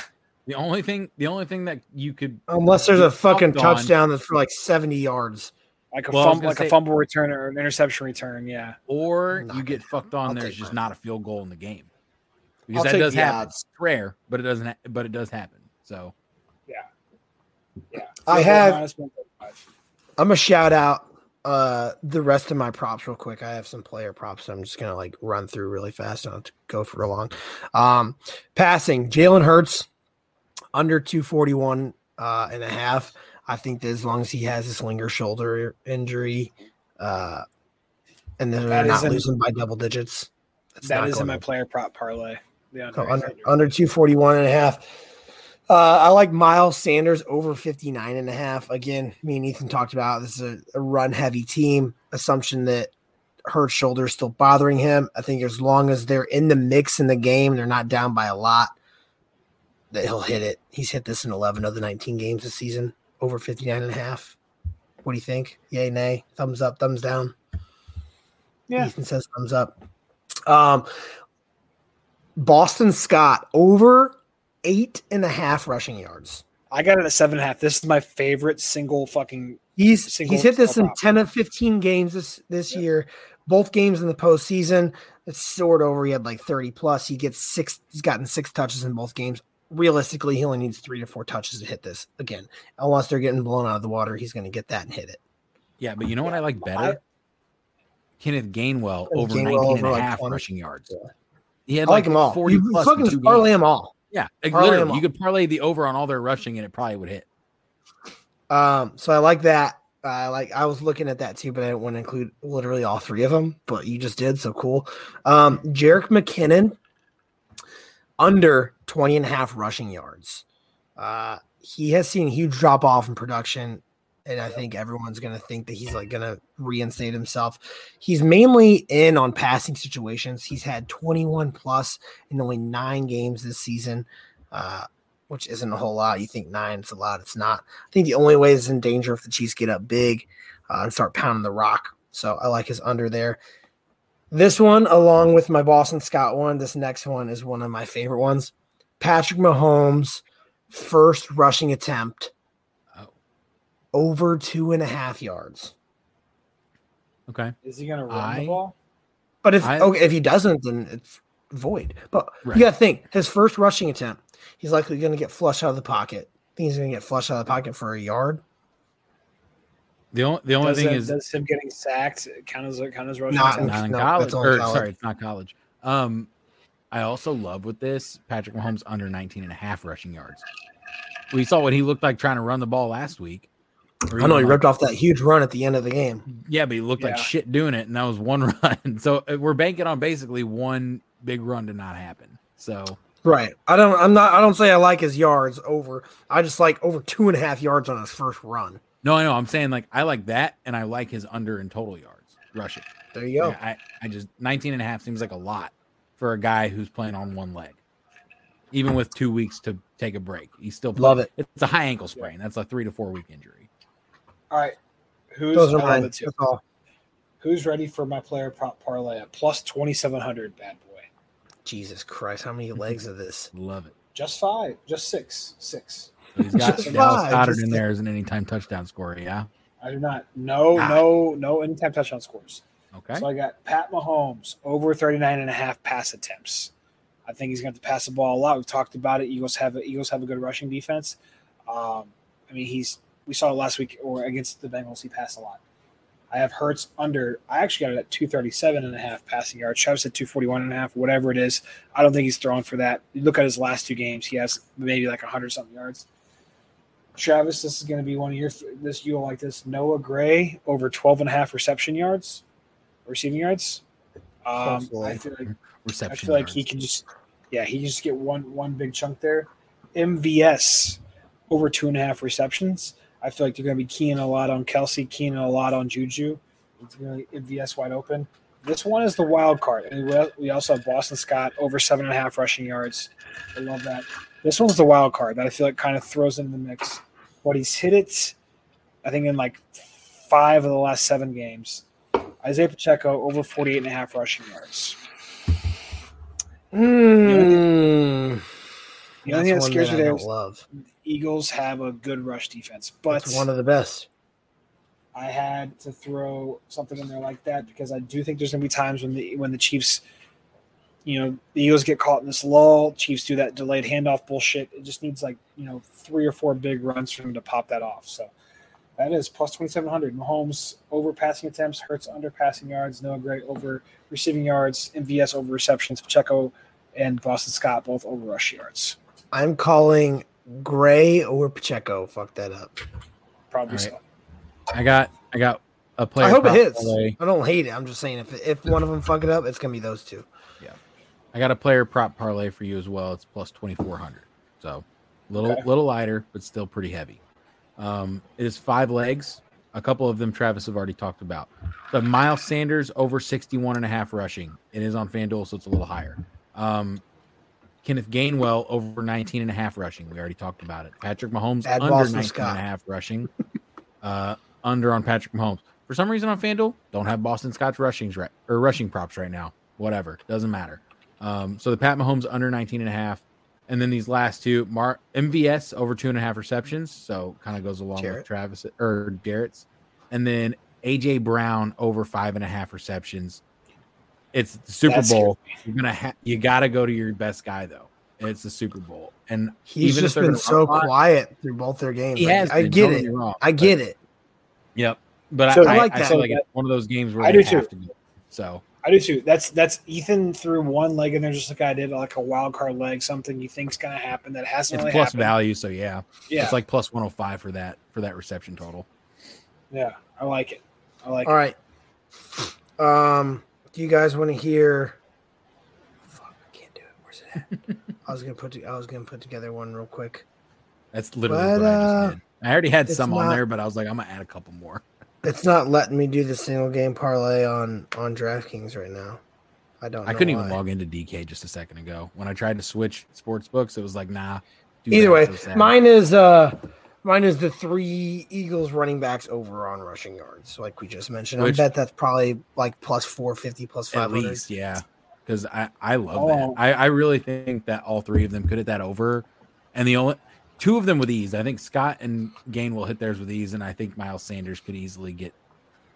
The only thing the only thing that you could Unless there's a fucking fucked on. touchdown that's for like 70 yards. like a Well, fumble, gonna like a fumble return or an interception return. Yeah, or Not you get fucked on I'll there's just mine. not a field goal in the game. Because I'll that take does happen. odds. It's rare, but it doesn't ha- but it does happen. So yeah. Yeah. I have- minus I'm gonna shout out uh the rest of my props real quick. I have some player props. So I'm just gonna like run through really fast. I don't have to go for a long. Um passing, Jalen Hurts under 241 uh and a half. I think that as long as he has this linger shoulder injury, uh and then they're not in- losing by double digits. That's That is in my player prop parlay. The so under, under, under 241 and a half. Uh, I like Miles Sanders over 59 and a half. Again, me and Ethan talked about this is a, a run heavy team. Assumption that Hurt shoulder is still bothering him. I think as long as they're in the mix in the game, they're not down by a lot, that he'll hit it. He's hit this in 11 of the 19 games this season, over 59 and a half. What do you think? Yay, nay, thumbs up, thumbs down. Yeah. Ethan says thumbs up. Um, Boston Scott over eight and a half rushing yards. I got it at seven and a half. This is my favorite single fucking. He's Single he's hit this in ten of fifteen games this this year. Both games in the postseason. It's soared over. He had like thirty plus. He gets six. He's gotten six touches in both games. Realistically, he only needs three to four touches to hit this again. Unless they're getting blown out of the water, he's going to get that and hit it. yeah, but you know what I like better? I- Kenneth Gainwell over Gainwell 19 and over, a like, half 20. rushing yards. Yeah. He had I like like them all. 40 You plus fucking in two parlay games. them all. Yeah, like parlay literally, them you could parlay the over on all their rushing and it probably would hit. Um, so I like that. I like. I was looking at that too, but I didn't want to include literally all three of them. But you just did, so cool. Um, Jerick McKinnon under 20 and a half rushing yards. Uh, he has seen a huge drop off in production, and I think everyone's gonna think that he's like gonna reinstate himself. He's mainly in on passing situations. He's had 21 plus in only nine games this season. Uh, which isn't a whole lot. You think nine is a lot. It's not. I think the only way is in danger if the Chiefs get up big uh, and start pounding the rock. So I like his under there. This one, along with my Boston Scott one, this next one is one of my favorite ones. Patrick Mahomes' first rushing attempt Oh. over two and a half yards. Okay. Is he going to run I- the ball? But if I- okay, if he doesn't, then it's void. But Right. you got to think his first rushing attempt, he's likely going to get flushed out of the pocket. I think he's going to get flushed out of the pocket for a yard. The only the only Does, thing that- is does him getting sacked count as a count as rushing? Not- attempt? not in No, college. Or, college. sorry, it's not college. Um, I also love with this Patrick Mahomes under 19 and a half rushing yards. We saw what he looked like trying to run the ball last week. I know he ripped off that huge run at the end of the game. Yeah, but he looked like shit doing it, and that was one [laughs] run. So uh, we're banking on basically one big run to not happen. So Right. I don't. I'm not. I don't say I like his yards over. I just like over two and a half yards on his first run. No, I know. I'm saying like I like that, and I like his under in total yards rushing. There you go. Like, I, I just 19 and a half seems like a lot for a guy who's playing on one leg. Even with two weeks to take a break, he's still Love it. It's a high ankle sprain. That's a three to four week injury. All right. Who's Those are mine. it too. That's all. Who's ready for my player prop parlay at plus twenty seven hundred? Bad boy. Jesus Christ! How many legs of this? Love it. Just five. Just six. Six. So he's got Just Dallas Goedert in the- there as an anytime touchdown scorer. Yeah. I do not. No. Ah. No. No anytime touchdown scores. Okay. So I got Pat Mahomes over 39 and a half pass attempts. I think he's going to have to pass the ball a lot. We've talked about it. Eagles have a, Eagles have a good rushing defense. Um, I mean, he's we saw it last week or against the Bengals. He passed a lot. I have Hurts under. I actually got it at 237 and a half passing yards. Travis at 241 and a half, whatever it is. I don't think he's throwing for that. You look at his last two games, he has maybe like 100 something yards. Travis, this is going to be one of your this you'll like this. Noah Gray over 12 and a half reception yards, receiving yards. Um, I feel like Reception. I feel like he can just, yeah, he can just get one one big chunk there. MVS over two and a half receptions. I feel like they're going to be keying a lot on Kelce, keying a lot on Juju. It's going to be MVS wide open. This one is the wild card. And we- we also have Boston Scott over seven and a half rushing yards. I love that. This one's the wild card that I feel like kind of throws in the mix. But he's hit it, I think, in like five of the last seven games. Isaiah Pacheco over 48 and a half rushing yards. Hmm. The only thing that scares me there don't love. Eagles have a good rush defense, but It's one of the best. I had to throw something in there like that because I do think there's going to be times when the when the Chiefs, you know, the Eagles get caught in this lull. Chiefs do that delayed handoff bullshit. It just needs like you know three or four big runs for them to pop that off. So that is plus twenty seven hundred. Mahomes over passing attempts, Hurts under passing yards, Noah Gray over receiving yards, MVS over receptions, Pacheco and Boston Scott both over rush yards. I'm calling Gray or Pacheco. Fuck that up. Probably All so. I got I got a player. I hope it hits. parlay. I don't hate it. I'm just saying if if one of them fuck it up, it's gonna be those two. Yeah, I got a player prop parlay for you as well. It's plus twenty four hundred. So little Okay. little lighter, but still pretty heavy. Um, it is five legs. A couple of them Travis have already talked about. The Miles Sanders over 61 and a half rushing. It is on FanDuel, so it's a little higher. Um, Kenneth Gainwell over 19 and a half rushing. We already talked about it. Patrick Mahomes Add under Boston 19 Scott. and a half rushing. [laughs] uh, under on Patrick Mahomes. For some reason on FanDuel, don't have Boston Scott's rushings right or rushing props right now. Whatever. Doesn't matter. Um, so the Pat Mahomes under 19 and a half. And then these last two, Mar MVS over two and a half receptions. So kind of goes along Jared. with Travis or Garrett's. And then AJ Brown over five and a half receptions. It's the Super That Bowl. You're gonna ha- you gotta go to your best guy though. It's the Super Bowl. And He's just been so lot- quiet through both their games. he Like, has I been, get it. get me I get it. Yep. But So I, I I like I that. feel like it's one of those games where I they do have too. to go. So I do too. That's that's Ethan threw one leg in there just like I did, like a wild card leg, something you think's gonna happen that hasn't it's really plus happened. value. So yeah, Yeah, it's like plus 105 for that for that reception total. yeah, I like it. I like All right. Um, do you guys want to hear? Fuck, I can't do it. Where's it at? [laughs] I was gonna put. To, I was gonna put together one real quick. That's literally But, what I uh, just did. I already had some on there, but I was like, I'm gonna add a couple more. It's not letting me do the single game parlay on on DraftKings right now. I don't. I couldn't even log into DK just a second ago. When I tried to switch sports books, it was like, nah. do Either way, so mine is uh, mine is the three Eagles running backs over on rushing yards, like we just mentioned. Which- I bet that's probably like plus four fifty, plus at five hundred. least, yeah. Because I I love Oh. that. I I really think that all three of them could hit that over, and the only two of them with ease. I think Scott and Gainwell hit theirs with ease, and I think Miles Sanders could easily get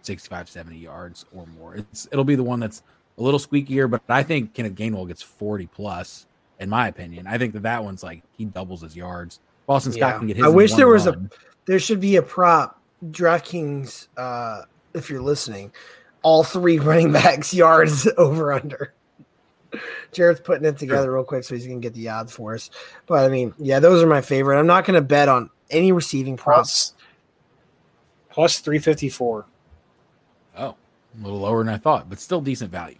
65, 70 yards or more. It's it'll be the one that's a little squeakier, but I think Kenneth Gainwell gets 40 plus. In my opinion, I think that that one's like he doubles his yards. Boston Scott Yeah. can get his. I wish there was a- There should be a prop. DraftKings, uh, if you're listening, all three [laughs] running backs yards over under. Jared's putting it together real quick, so he's gonna get the odds for us. But I mean, yeah, those are my favorite. I'm not gonna bet on any receiving props. plus plus three fifty four. oh a little lower than I thought, but still decent value.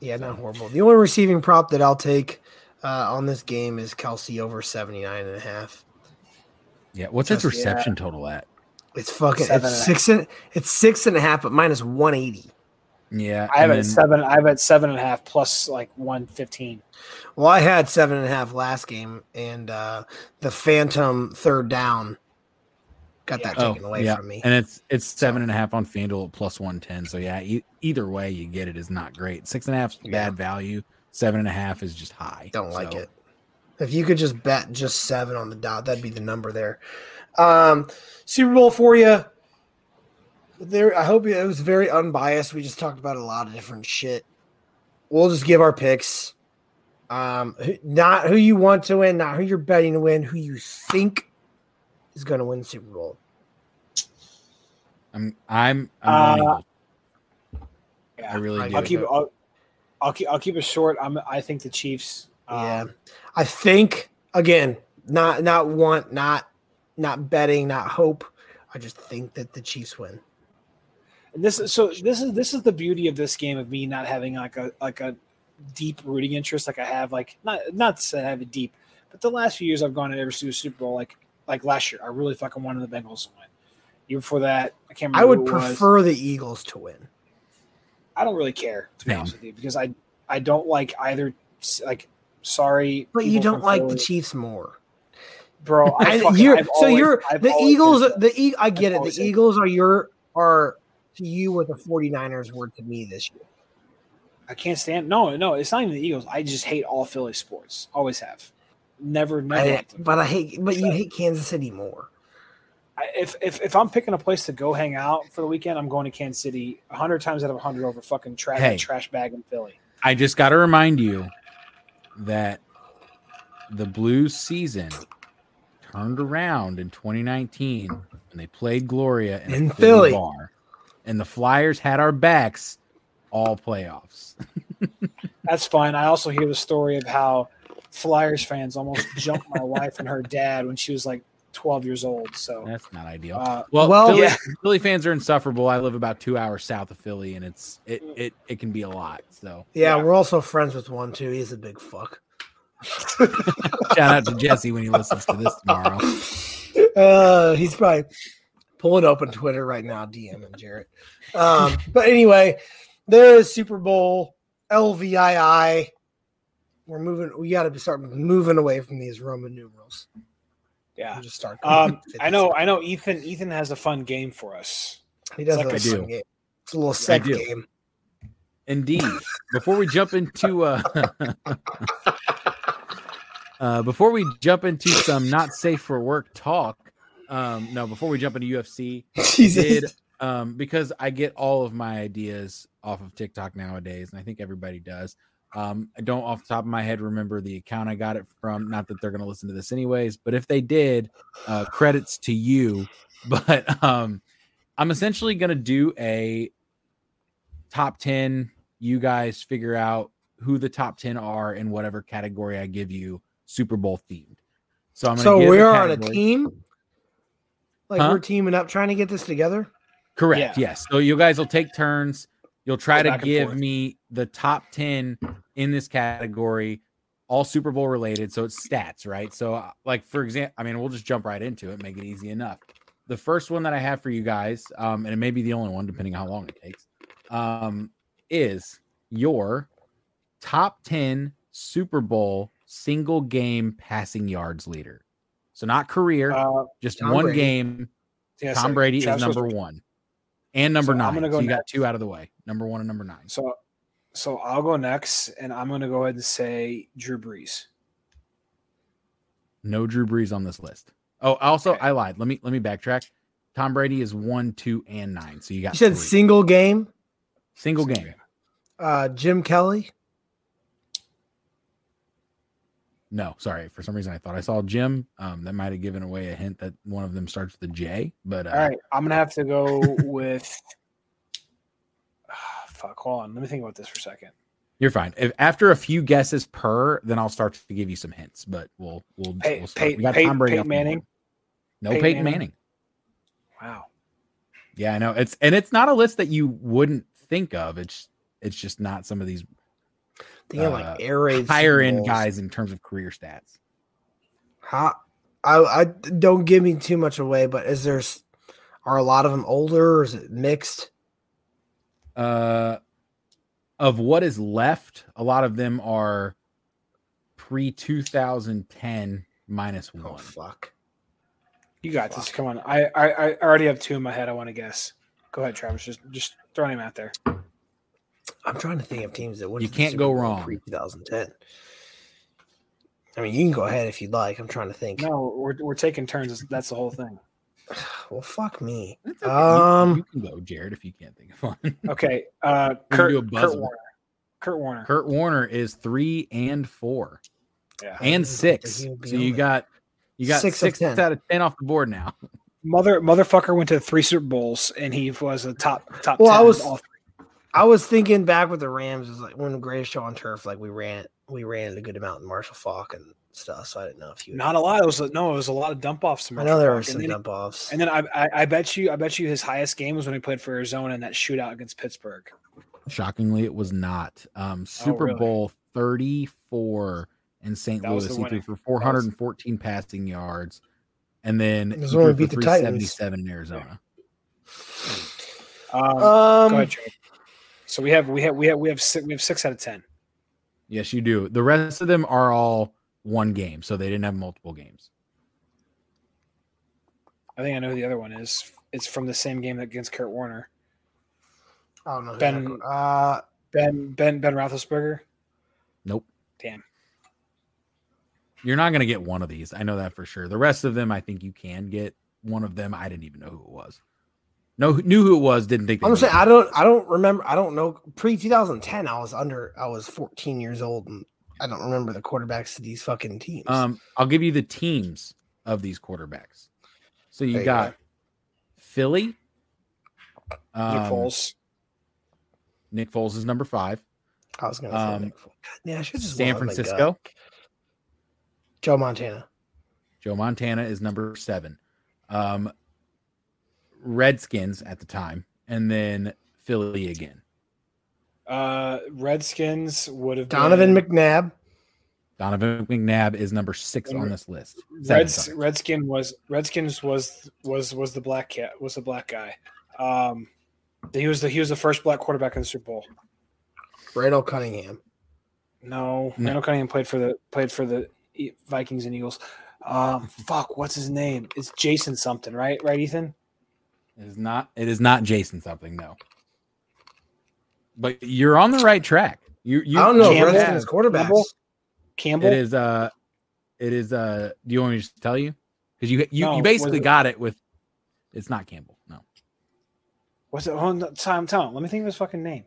Yeah, not horrible. The only receiving prop that I'll take uh, on this game is Kelce over 79 and a half. Yeah, what's its Just- reception total at? It's fucking Seven it's and a six and it's six and a half, but minus 180. Yeah, I have and it at then- seven. I have it at seven and a half plus like one fifteen. Well, I had seven and a half last game, and uh, the Phantom third down got that Oh, taken away yeah. from me. And it's it's seven and a half on FanDuel plus one ten. So yeah, e- either way you get it is not great. Six and a half is Yeah. bad value. Seven and a half is just high. Don't like it. If you could just bet just seven on the dot, that'd be the number there. Um, Super Bowl for you. There. I hope it was very unbiased. We just talked about a lot of different shit. We'll just give our picks. Um, who- not who you want to win, not who you're betting to win, who you think is going to win the Super Bowl. I'm I'm I'm Uh. Yeah. I really I do. I'll keep it. I'll, I'll keep. I'll keep it short. I'm. I think the Chiefs. Yeah, Um, I think again, not not want, not not betting, not hope. I just think that the Chiefs win. And this is so. This is this is the beauty of this game of me not having like a like a deep rooting interest like I have. Like not not to say I have a deep, but the last few years I've gone and ever to a Super Bowl. Like like last year, I really fucking wanted the Bengals to win. Year before that, I can't remember. I would who it was. prefer the Eagles to win. I don't really care to be Same. honest with you because I I don't like either. Like sorry, But you don't from like the Chiefs more. bro. I I- you're, I've so always- you're I've the Eagles. been- The e, I get I've it. always The been- Eagles are your are to you what the 49ers were to me this year. I can't stand. No, no, it's not even the Eagles. I just hate all Philly sports. Always have. Never, never. I, liked them. but I hate. But you hate Kansas City more. I, if, if if I'm picking a place to go hang out for the weekend, I'm going to Kansas City. hundred times out of hundred over fucking trash Hey. trash bag in Philly. I just got to remind you that the Blues season turned around in 2019 when they played Gloria in, a In Philly Philly. bar, and the Flyers had our backs all playoffs. [laughs] That's fine. I also hear the story of how Flyers fans almost [laughs] jumped my wife and her dad when she was like 12 years old. So, That's not ideal. uh, Well, Well- Philly, Yeah. [laughs] Philly fans are insufferable. I live about two hours south of Philly, and it's it it, it can be a lot. So Yeah, Yeah. we're also friends with one too. He's a big fuck. shout out to Jesse when he listens to this tomorrow. Uh, he's probably pulling open Twitter right now, DMing Jarrett. Um, but anyway, there is Super Bowl LVII. We're moving. We got to start moving away from these Roman numerals. yeah. We'll just start. Um, I know. I know. Ethan. Ethan has a fun game for us. he does like have a I do. fun game. It's a little sex do. game. Indeed. Before we jump into uh, [laughs] uh before we jump into some not safe for work talk, um, no, before we jump into UFC, [laughs] Jesus. did um because I get all of my ideas off of TikTok nowadays, and I think everybody does. Um, I don't off the top of my head remember the account I got it from. Not that they're gonna listen to this anyways, but if they did, uh credits to you. [laughs] But um I'm essentially gonna do a top 10. You guys figure out who the top 10 are in whatever category I give you, Super Bowl themed. So I'm gonna So we're on a team. Like Huh? we're teaming up, trying to get this together. Correct. Yeah. Yes. So you guys will take turns. You'll try Go to give me the top 10 in this category, all Super Bowl related. So it's stats, right? So, uh, like, for example, I mean, we'll just jump right into it, make it easy enough. The first one that I have for you guys, um, and it may be the only one, depending on how long it takes, um, is your top 10 Super Bowl single game passing yards leader. So, not career, Uh, just Tom one Brady. game yeah, Tom sorry. Brady is number was- one, and number So I'm nine. gonna go so you got two out of the way. Number one and number nine. So, so I'll go next, and I'm going to go ahead and say Drew Brees. No Drew Brees on this list. Oh, also Okay. I lied. Let me let me backtrack. Tom Brady is one, two, and nine. So you got You said three. single game. single Single game. game. Uh, Jim Kelly. No, sorry. For some reason, I thought I saw Jim. Um, that might have given away a hint that one of them starts with a J. But uh, All right, I'm going to have to go with. Ah, fuck, hold on. Let me think about this for a second. you're fine. If after a few guesses per, then I'll start to give you some hints. But we'll we'll, we'll start. We got Pey- Tom Brady Peyton Manning? No Peyton Peyton, Manning? Manning. Wow. Yeah, I know. It's and it's not a list that you wouldn't think of. It's it's just not some of these Thinking Uh, like air raid higher Super end Bowls. guys in terms of career stats. How, I, I don't give me too much away, but is there are a lot of them older or is it mixed? Uh, of what is left, a lot of them are pre 2010 minus Oh one. fuck! You got this. Come on. I, I, I already have two in my head I want to guess. Go ahead, Travis. Just just throw him out there. I'm trying to think of teams that went. You can't go wrong. Pre 2010. I mean, you can go ahead if you'd like. I'm trying to think. No, we're, we're taking turns. That's the whole thing. [sighs] Well, fuck me. Okay. Um, you, can go, Jared, if you can't think of one. [laughs] Okay, uh, Kurt, do a Kurt buzzer. Warner. Kurt Warner. Kurt Warner is three and four Yeah. and six. think he would be So you got you got Six six, of out of ten off the board now. [laughs] Mother motherfucker went to three Super Bowls and he was a top top. Well, 10 I was- all I was thinking back with the Rams is like when the greatest show on turf, like we ran we ran a good amount in Marshall Faulk and stuff. So I didn't know if you Not a lot. It was a, no. It was a lot of dump offs. I know there were some dump offs. and then I, I I bet you I bet you his highest game was when he played for Arizona in that shootout against Pittsburgh. Shockingly, it was not. Um, Super Oh, really? Bowl 34 in St. That Louis. He threw for 414 passing yards. And then It he was threw when for beat the Titans. 377 in Arizona. Um, go Um, ahead, Jared. So we have we have we have we have six, we have six out of ten. Yes, you do. The rest of them are all one game, so they didn't have multiple games. I think I know who the other one is. It's from the same game that against Kurt Warner. I don't know. Ben- uh, Ben Ben Ben Roethlisberger. Nope. Damn. You're not going to get one of these. I know that for sure. The rest of them, I think you can get. One of them, I didn't even know who it was. No, knew who it was. Didn't think. I'm saying I don't I don't remember I don't know pre 2010 I was under I was 14 years old and I don't remember the quarterbacks of these fucking teams. Um, I'll give you the teams of these quarterbacks. So you got Philly. Nick Um, Foles. Nick Foles is number five. I was gonna say um, Nick Foles. yeah, I should just San went with my gut. Francisco. Joe Montana. Joe Montana is number seven. Um, Redskins at the time, and then Philly again. Uh, Redskins would have Donovan been, McNabb. Donovan McNabb is number six on this list. Seven, Reds. Redskin was Redskins was was was the black cat was the black guy. Um, he was the he was the first black quarterback in the Super Bowl. Randall Cunningham. No, No. Randall Cunningham played for the played for the E- Vikings and Eagles. Um, fuck, what's his name? It's Jason something, right? Right, Ethan. It is not. It is not Jason something. No. But you're on the right track. You. you I don't know if Campbell? Redskins quarterbacks. Campbell? Campbell. It is. Uh. It is. Uh. Do you want me to just tell you? Because you you, No, you basically it- got it with. It's not Campbell. No. What's it? Hold on, time, time. Let me think of his fucking name.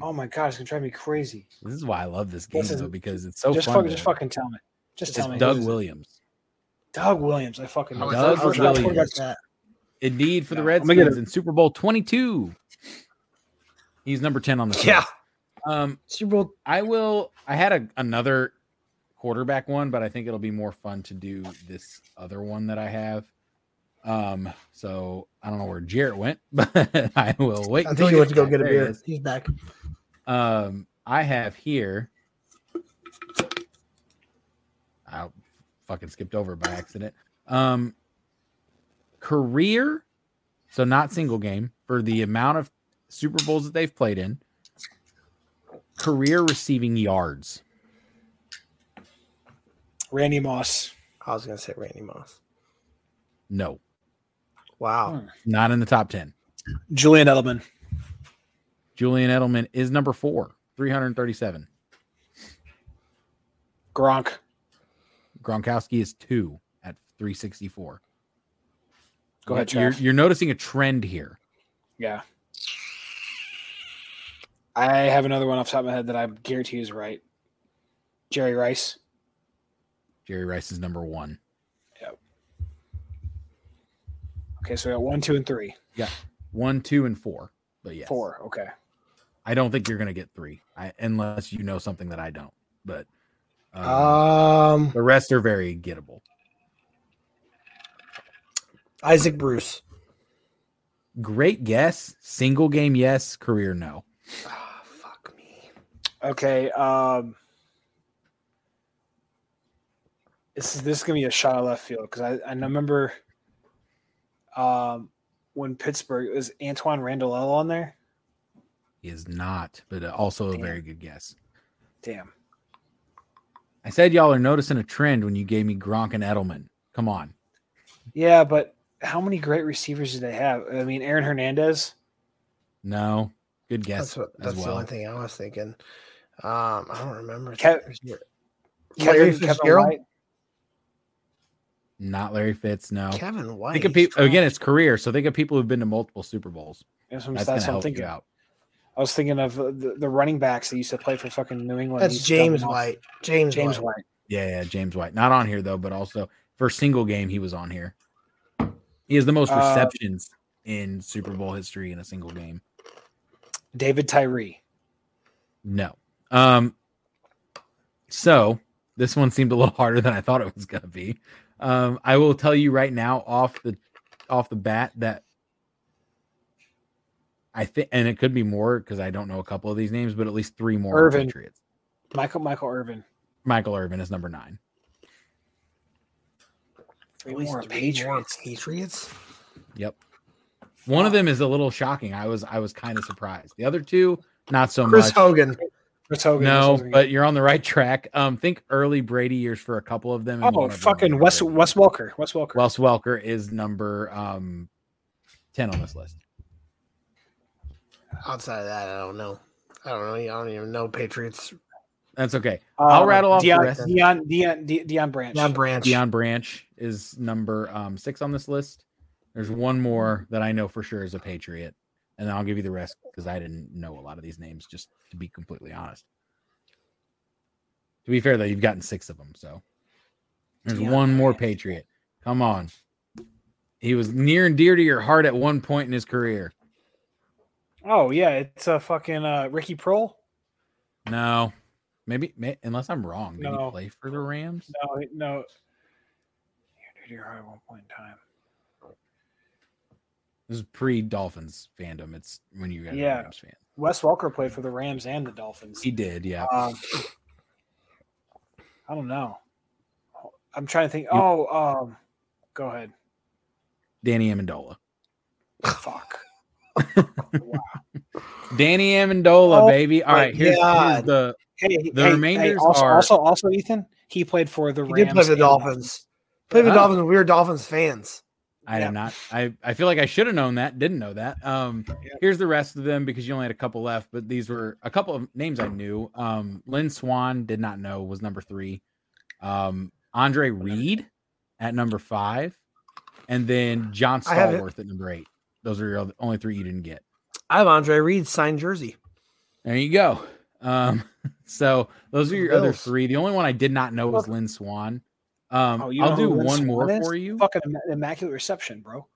Oh my god, it's gonna drive me crazy. This is why I love this game This is- though because it's so just fun. fucking, just fucking tell me. Just it's tell me. Doug Who is it? Williams. Doug Williams. I fucking know. Doug was- I was First black trying to Williams. Guess that. Indeed, for the Yeah, I'm Redskins in Super Bowl 22. He's number 10 on the Yeah. list. Um, Super Bowl. I will. I had a, another quarterback one, but I think it'll be more fun to do this other one that I have. Um, so I don't know where Jared went, [laughs] but I will wait. I until think he went to go get a back. There he beer. He's back. Um, I have here. I fucking skipped over by accident. Um, career, so not single game for the amount of Super Bowls that they've played in. Career receiving yards. Randy Moss. I was gonna say Randy Moss. No, Wow. Hmm. not in the top ten. Julian Edelman. Julian Edelman is number four, three hundred thirty-seven. Gronk. Gronkowski is two at three sixty-four. Go ahead, You're, you're noticing a trend here. Yeah. I have another one off the top of my head that I guarantee is right. Jerry Rice. Jerry Rice is number one. Yep. Okay, so we got one, two, and three. Yeah. One, two, and four. But yeah. Four. Okay. I don't think you're gonna get three, I, unless you know something that I don't. But um, Um, the rest are very gettable. Isaac Bruce. Great guess. Single game, yes. Career, no. Ah, fuck me. Okay. Um, this is this is gonna be a shot of left field because I I remember um when Pittsburgh was Antoine Randall on there. He is not, but also a very good guess. Damn. I said y'all are noticing a trend when you gave me Gronk and Edelman. Come on. Yeah, but how many great receivers did they have? I mean, Aaron Hernandez. No. Good guess That's what. as That's the only thing I was thinking. Um, I don't remember. Kev- Larry Kevin, Kevin Fitzgerald? Not Larry Fitz. No. Kevin White. Think of people again. It's career, so think of people who've been to multiple Super Bowls. That's what I'm, That's that's gonna what I'm help you thinking. out. I was thinking of uh, the, the running backs that used to play for fucking New England. That's James White. James, James White. White. Yeah, yeah, James White. Not on here though, but also for single game he was on here. He has the most Uh, receptions in Super Bowl history in a single game. David Tyree. No. Um so this one seemed a little harder than I thought it was gonna be. Um I will tell you right now off the off the bat that I think and it could be more because I don't know a couple of these names, but at least three more Irvin. Patriots. Michael Michael Irvin. Michael Irvin is number nine. Three At least more three Patriots. more Patriots. Yep. One of them is a little shocking. I was I was kind of surprised. The other two, not so Chris much. Hogan. Chris Hogan. no, but you're on the right track. Um, think early Brady years for a couple of them. and oh, one of them fucking Wes Wes Welker. Wes Welker. Wes Welker is number um ten on this list. Outside of that, I don't know. I don't know. I don't even know Patriots. That's okay. I'll rattle off the rest. Deion, Deion, De- Deion Branch. John Branch. Deion Branch is number um six on this list. There's one more that I know for sure is a Patriot, and then I'll give you the rest because I didn't know a lot of these names. Just to be completely honest. To be fair, though, you've gotten six of them, so there's Deion one more Patriot. Come on, he was near and dear to your heart at one point in his career. Oh yeah, it's a fucking uh, Ricky Proehl. No, maybe may, unless I'm wrong, did No. he play for the Rams? No, no. Near to your heart at one point in time. This is pre Dolphins fandom. It's when you guys Yeah. are Rams fan. Wes Welker played for the Rams and the Dolphins. He did, yeah. Um, I don't know. I'm trying to think. Oh, um, go ahead. Danny Amendola. Fuck. [laughs] Danny Amendola, Oh baby. All right, here's, here's the Hey, The hey, remainders hey, also, are- also, also, Ethan. He played for the He Rams. He did play the and- Dolphins. For the Oh. Dolphins. We were Dolphins fans. I Yeah. am not. I, I feel like I should have known that. Didn't know that. Um, Yeah. here's the rest of them because you only had a couple left, but these were a couple of names I knew. Um, Lynn Swann did not know was number three. Um, Andre Reed at number five, and then John. Stallworth at number eight. Those are your only three you didn't get. I have Andre Reed signed jersey. There you go. Um, [laughs] so those are your other three. The only one I did not know was Lynn Swann. Um, Oh, you I'll do one more is? for you. Fucking immaculate reception, bro.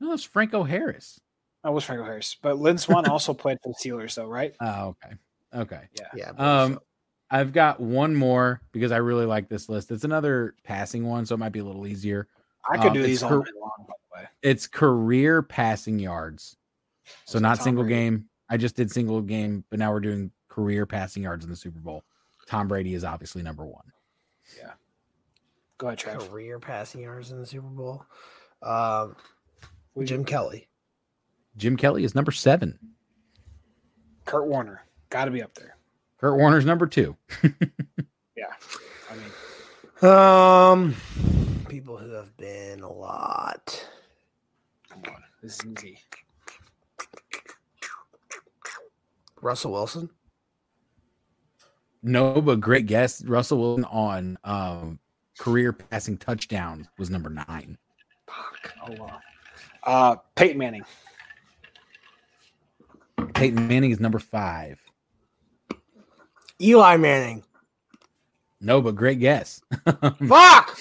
No, it's Franco Harris. That was Franco Harris, but Lynn Swann also [laughs] played for the Steelers, though, right? Oh, okay. Okay. Yeah. Yeah. I believe Um, so. I've got one more because I really like this list. It's another passing one, so it might be a little easier. I could um, do it's these all cor- night long, by the way. It's career passing yards. So So not single Brady. game. I just did single game, but now we're doing career passing yards in the Super Bowl. Tom Brady is obviously number one. Go ahead, Trav. career passing yards in the Super Bowl. Um, We- Jim Kelly. Jim Kelly is number seven. Kurt Warner, got to be up there. Kurt Warner's number two. [laughs] Yeah, I mean, Um, people who have been a lot. come on, this is easy. Russell Wilson. No, but great guess. Russell Wilson on um, career passing touchdowns was number nine. Fuck. Oh wow. Uh, Peyton Manning. Peyton Manning is number five. Eli Manning. No, but great guess. [laughs] Fuck.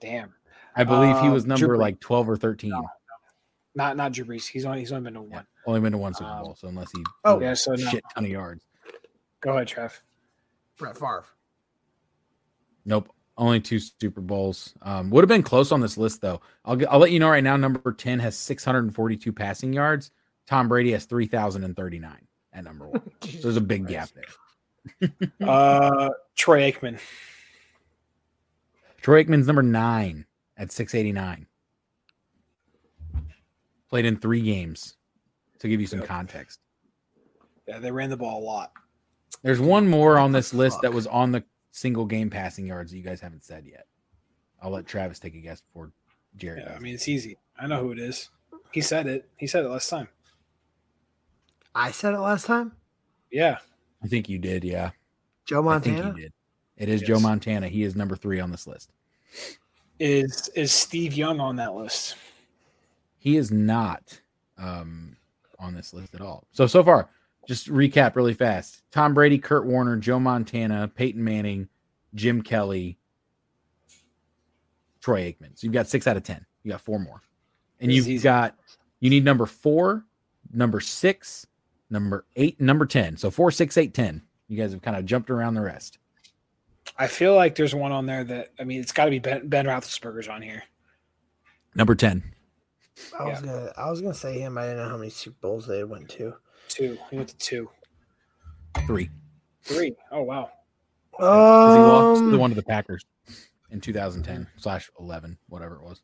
Damn. I believe he Uh, was number Brees. like 12 or 13. No. Not not Drew Brees. He's only he's only been to Yeah, one. only been to one Super Um, Bowl, so unless he Oh. Yeah, so no. shit ton of yards. Go ahead, Trev. Brett Favre. Nope, only two Super Bowls. Um, would have been close on this list though. I'll I'll let you know right now. Number 10 has 642 passing yards. Tom Brady has 3,039 at number one. [laughs] So there's a big gap there. Uh, Troy Aikman. Troy Aikman's number nine at 689. Played in three games to give you some context. Yeah, they ran the ball a lot. There's one more on this list that was on the single game passing yards that you guys haven't said yet. I'll let Travis take a guess before Jerry. Yeah. I mean it's easy. I know who it is. He said it. He said it last time. I said it last time. Yeah. I think you did. Yeah, Joe Montana. I think Montana. you did. It is Yes. Joe Montana. He is number three on this list. Is is Steve Young on that list? He is not um, on this list at all. So so far, just recap really fast: Tom Brady, Kurt Warner, Joe Montana, Peyton Manning, Jim Kelly, Troy Aikman. So you've got six out of ten. You got four more, and This you've easy. got you need number four, number six, number eight, number ten. So four, six, eight, ten. You guys have kind of jumped around the rest. I feel like there's one on there that I mean, it's got to be Ben, ben Roethlisberger's on here. Number ten. I was gonna I was gonna say him. I didn't know how many Super Bowls they went to. Two. He went to two, Three. three. Oh wow. 'Cause he lost the Um, one to the Packers in 2010 slash 11, whatever it was.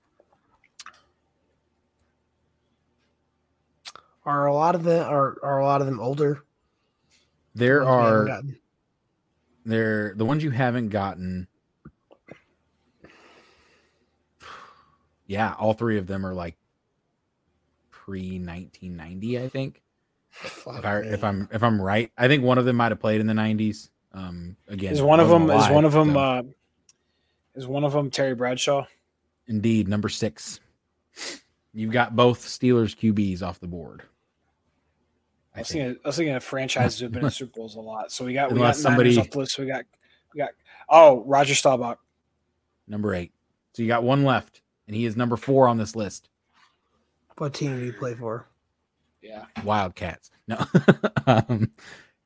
are a lot of them are, are a lot of them older? There Ones are. there the ones you haven't gotten. Yeah, all three of them are like pre 1990, I think. Fuck If I me. if I'm if I'm right, I think one of them might have played in the 90s. Um, again, Is one of wasn't them? Is one of them? so- Uh, is one of them Terry Bradshaw? Indeed, number six. You've got both Steelers QBs off the board. I I was think. thinking. I was thinking of franchises who've been in [laughs] Super Bowls a lot. So we got we got Unless somebody somebody- off the list. We got we got. Oh, Roger Staubach. Number eight. So you got one left, and he is number four on this list. what team do you play for? Yeah. Wildcats. No. [laughs] um,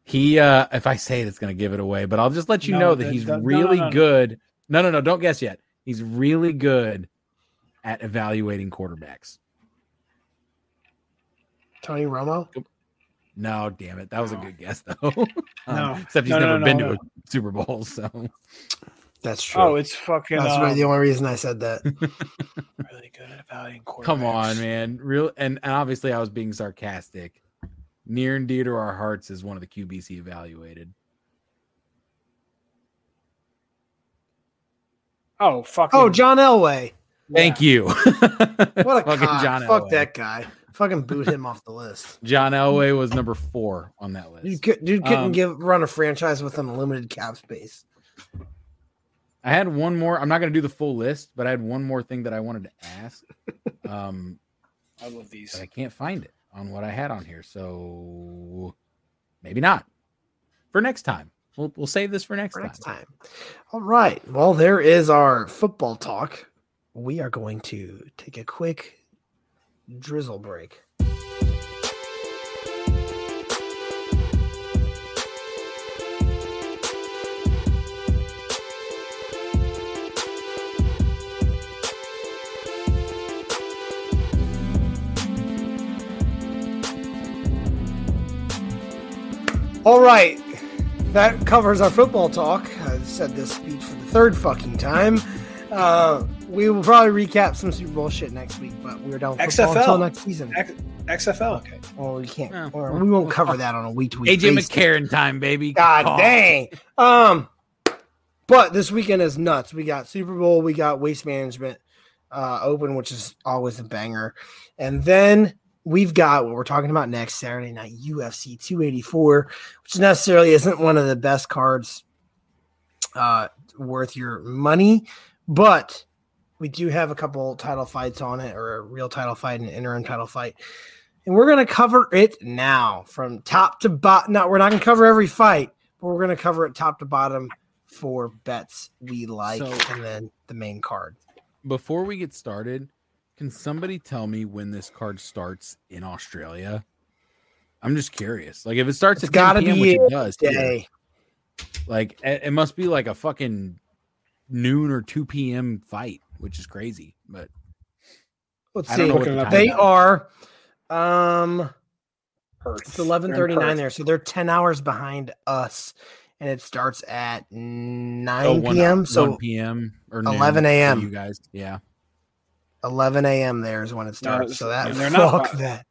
he uh if I say it, it's gonna give it away, but I'll just let you No, know that that- he's that- no, no, really no, no. good. No, no, no, don't guess yet. He's really good at evaluating quarterbacks. Tony Romo? No, damn it. That was a good guess though. [laughs] Um, No. Except he's No, no, never no, been no. to a Super Bowl, so That's true. Oh, it's fucking. That's um, really the only reason I said that. [laughs] really good at evaluating quarterbacks. come on, man. Real and, and obviously I was being sarcastic. Near and dear to our hearts is one of the QBs he evaluated. Oh, fuck! Oh, John Elway. Thank you. [laughs] What a [laughs] Fucking cock. John Fuck Elway. that guy. Fucking boot him off the list. John Elway was number four on that list. You could, dude couldn't Um, give run a franchise with unlimited cap space. I had one more. I'm not going to do the full list, but I had one more thing that I wanted to ask. [laughs] Um, I love these. but I can't find it on what I had on here, so maybe not for next time. We'll we'll save this for next for time. next time. All right. Well, there is our football talk. We are going to take a quick drizzle break. All right. That covers our football talk. I've said this speech for the third fucking time. Uh, we will probably recap some Super Bowl shit next week, but we're done with football XFL. until next season. X- XFL. Okay. Well, we can't. Yeah. or we won't cover that on a week to week. AJ basis. McCarron time, baby. God Call. dang. Um, but this weekend is nuts. We got Super Bowl. We got Waste Management uh, Open, which is always a banger, and then we've got what we're talking about next Saturday night UFC 284, which necessarily isn't one of the best cards uh, worth your money, but we do have a couple title fights on it, or a real title fight and an interim title fight. And we're going to cover it now from top to bottom. Now, we're not going to cover every fight, but we're going to cover it top to bottom for bets we like So- and then the main card. Before we get started, can somebody tell me when this card starts in Australia? I'm just curious. Like if it starts It's at gotta p.m., be which it does, here, Day. like it, it must be like a fucking noon or 2 p.m. fight, which is crazy. But Let's I don't see. know what the it up time They is. are um Perth. it's They're 11:39 there. So they're 10 hours behind us and it starts at 9 oh, 1 p.m. 1 So p.m. or noon 11 a.m.. You guys, yeah. 11 a.m. there is when it starts. so that they're not fuck bu- that.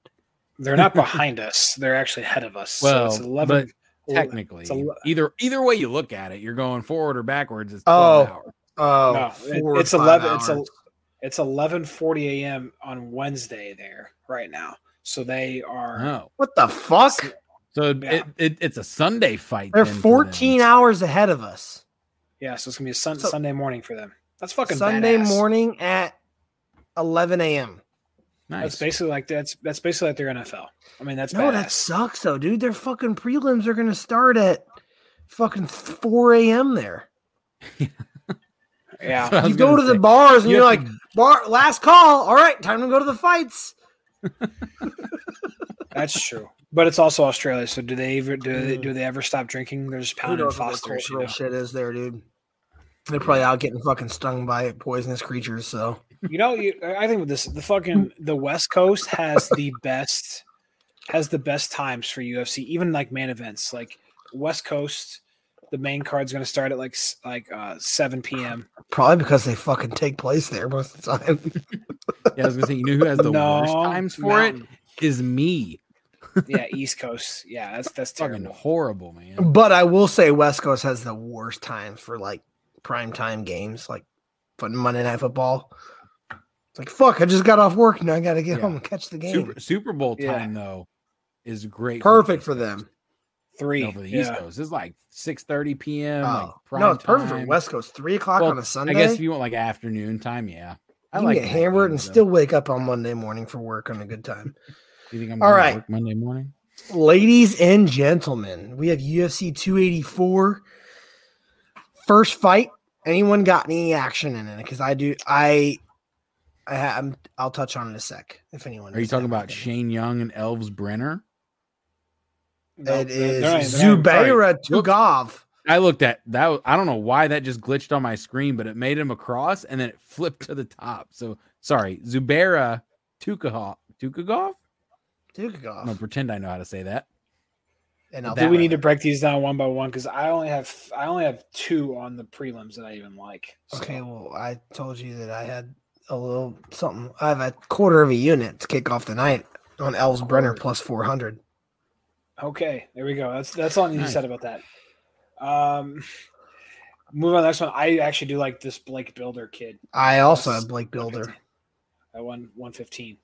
They're not behind us. They're actually ahead of us. Well, so it's 11. Technically, it's ele- either either way you look at it, you're going forward or backwards. It's Oh. hours. Oh, No, it- four or it's five 11 it's a- It's 11:40 a.m. on Wednesday there right now. So they are. Oh, what the fuck? so Yeah. it, it, it's a Sunday fight. They're then for them. 14 hours ahead of us. Yeah, so it's gonna be a sun, So- Sunday morning for them. That's fucking Sunday badass. morning at 11 a.m. Nice. That's basically like that's that's basically like their NFL. I mean, that's No, badass. that sucks though, dude. Their fucking prelims are gonna start at fucking 4 a.m. there. [laughs] yeah. You go gonna to the bars and you you're like, to- bar last call. All right, time to go to the fights. [laughs] That's true. But it's also Australia, so do they ever do they mm. do they ever stop drinking? They're just Who pounding what the Fosters. You know? shit is there, dude? They're probably out getting fucking stung by poisonous creatures. So You know, you, I think with this, the fucking the West Coast has the best has the best times for UFC, even like main events. Like West Coast, the main card's going to start at like like uh, seven p.m. probably because they fucking take place there most of the time. [laughs] Yeah, I was gonna say, you know who has the worst times for it Mountain. is me. Yeah, East Coast. Yeah, that's [laughs] that's Fucking terrible. horrible, man. but I will say West Coast has the worst times for like prime time games, like fun Monday Night Football. It's like fuck, I just got off work now. I got to get Yeah. home and catch the game. Super, Super Bowl Yeah. time though is great. Perfect the for them. Three. No, for the East. Coast, it's like six thirty p.m. Oh, prime no, it's perfect for. West Coast. Three o'clock Well, on a Sunday. I guess if you want like afternoon time, yeah. I you like can get night hammered and though. still wake up on Monday morning for work on a good time. [laughs] You think I'm All going right. to work Monday morning? Ladies and gentlemen, we have UFC 284. First fight. Anyone got any action in it? Because I do. I. I ha- I'm, I'll touch on it in a sec. If anyone. Are you talking about anything. Shane Young and Elves Brener? No, It they're- is they're not- they're not- Zubaira Tugov. I looked at that. I don't know why that just glitched on my screen, but it made him across and then it flipped to the top. So sorry, Zubaira Tukhugov. Tukagov? I'm gonna pretend I know how to say that. And I'll Do we need to break these down one by one? Because I only have I only have two on the prelims that I even like. So- Okay, well, I told you that I had a little something. I have a quarter of a unit to kick off the night on Elves Brener plus 400. Okay, there we go. That's that's all you Nice. said about that. Um, move on to the next one. I actually do like this Blake Bilder kid I also Plus have Blake Bilder. I won one fifteen.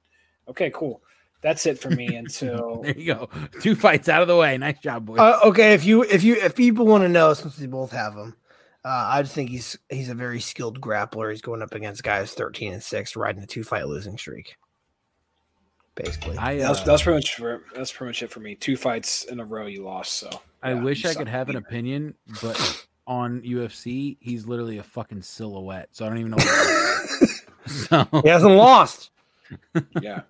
Okay, cool. That's it for me [laughs] until [laughs] There you go. Two fights out of the way. Nice job, boys. Uh, okay, if you if you if people want to know, since we both have him, uh, I just think he's he's a very skilled grappler. He's going up against guys thirteen and six, riding a two fight losing streak. Basically, I that's uh, that's pretty much for, that's pretty much it for me. Two fights in a row you lost. So I yeah, wish I could have an opinion, but on UFC, he's literally a fucking silhouette. So I don't even know. What [laughs] so [laughs] he hasn't lost. [laughs] yeah.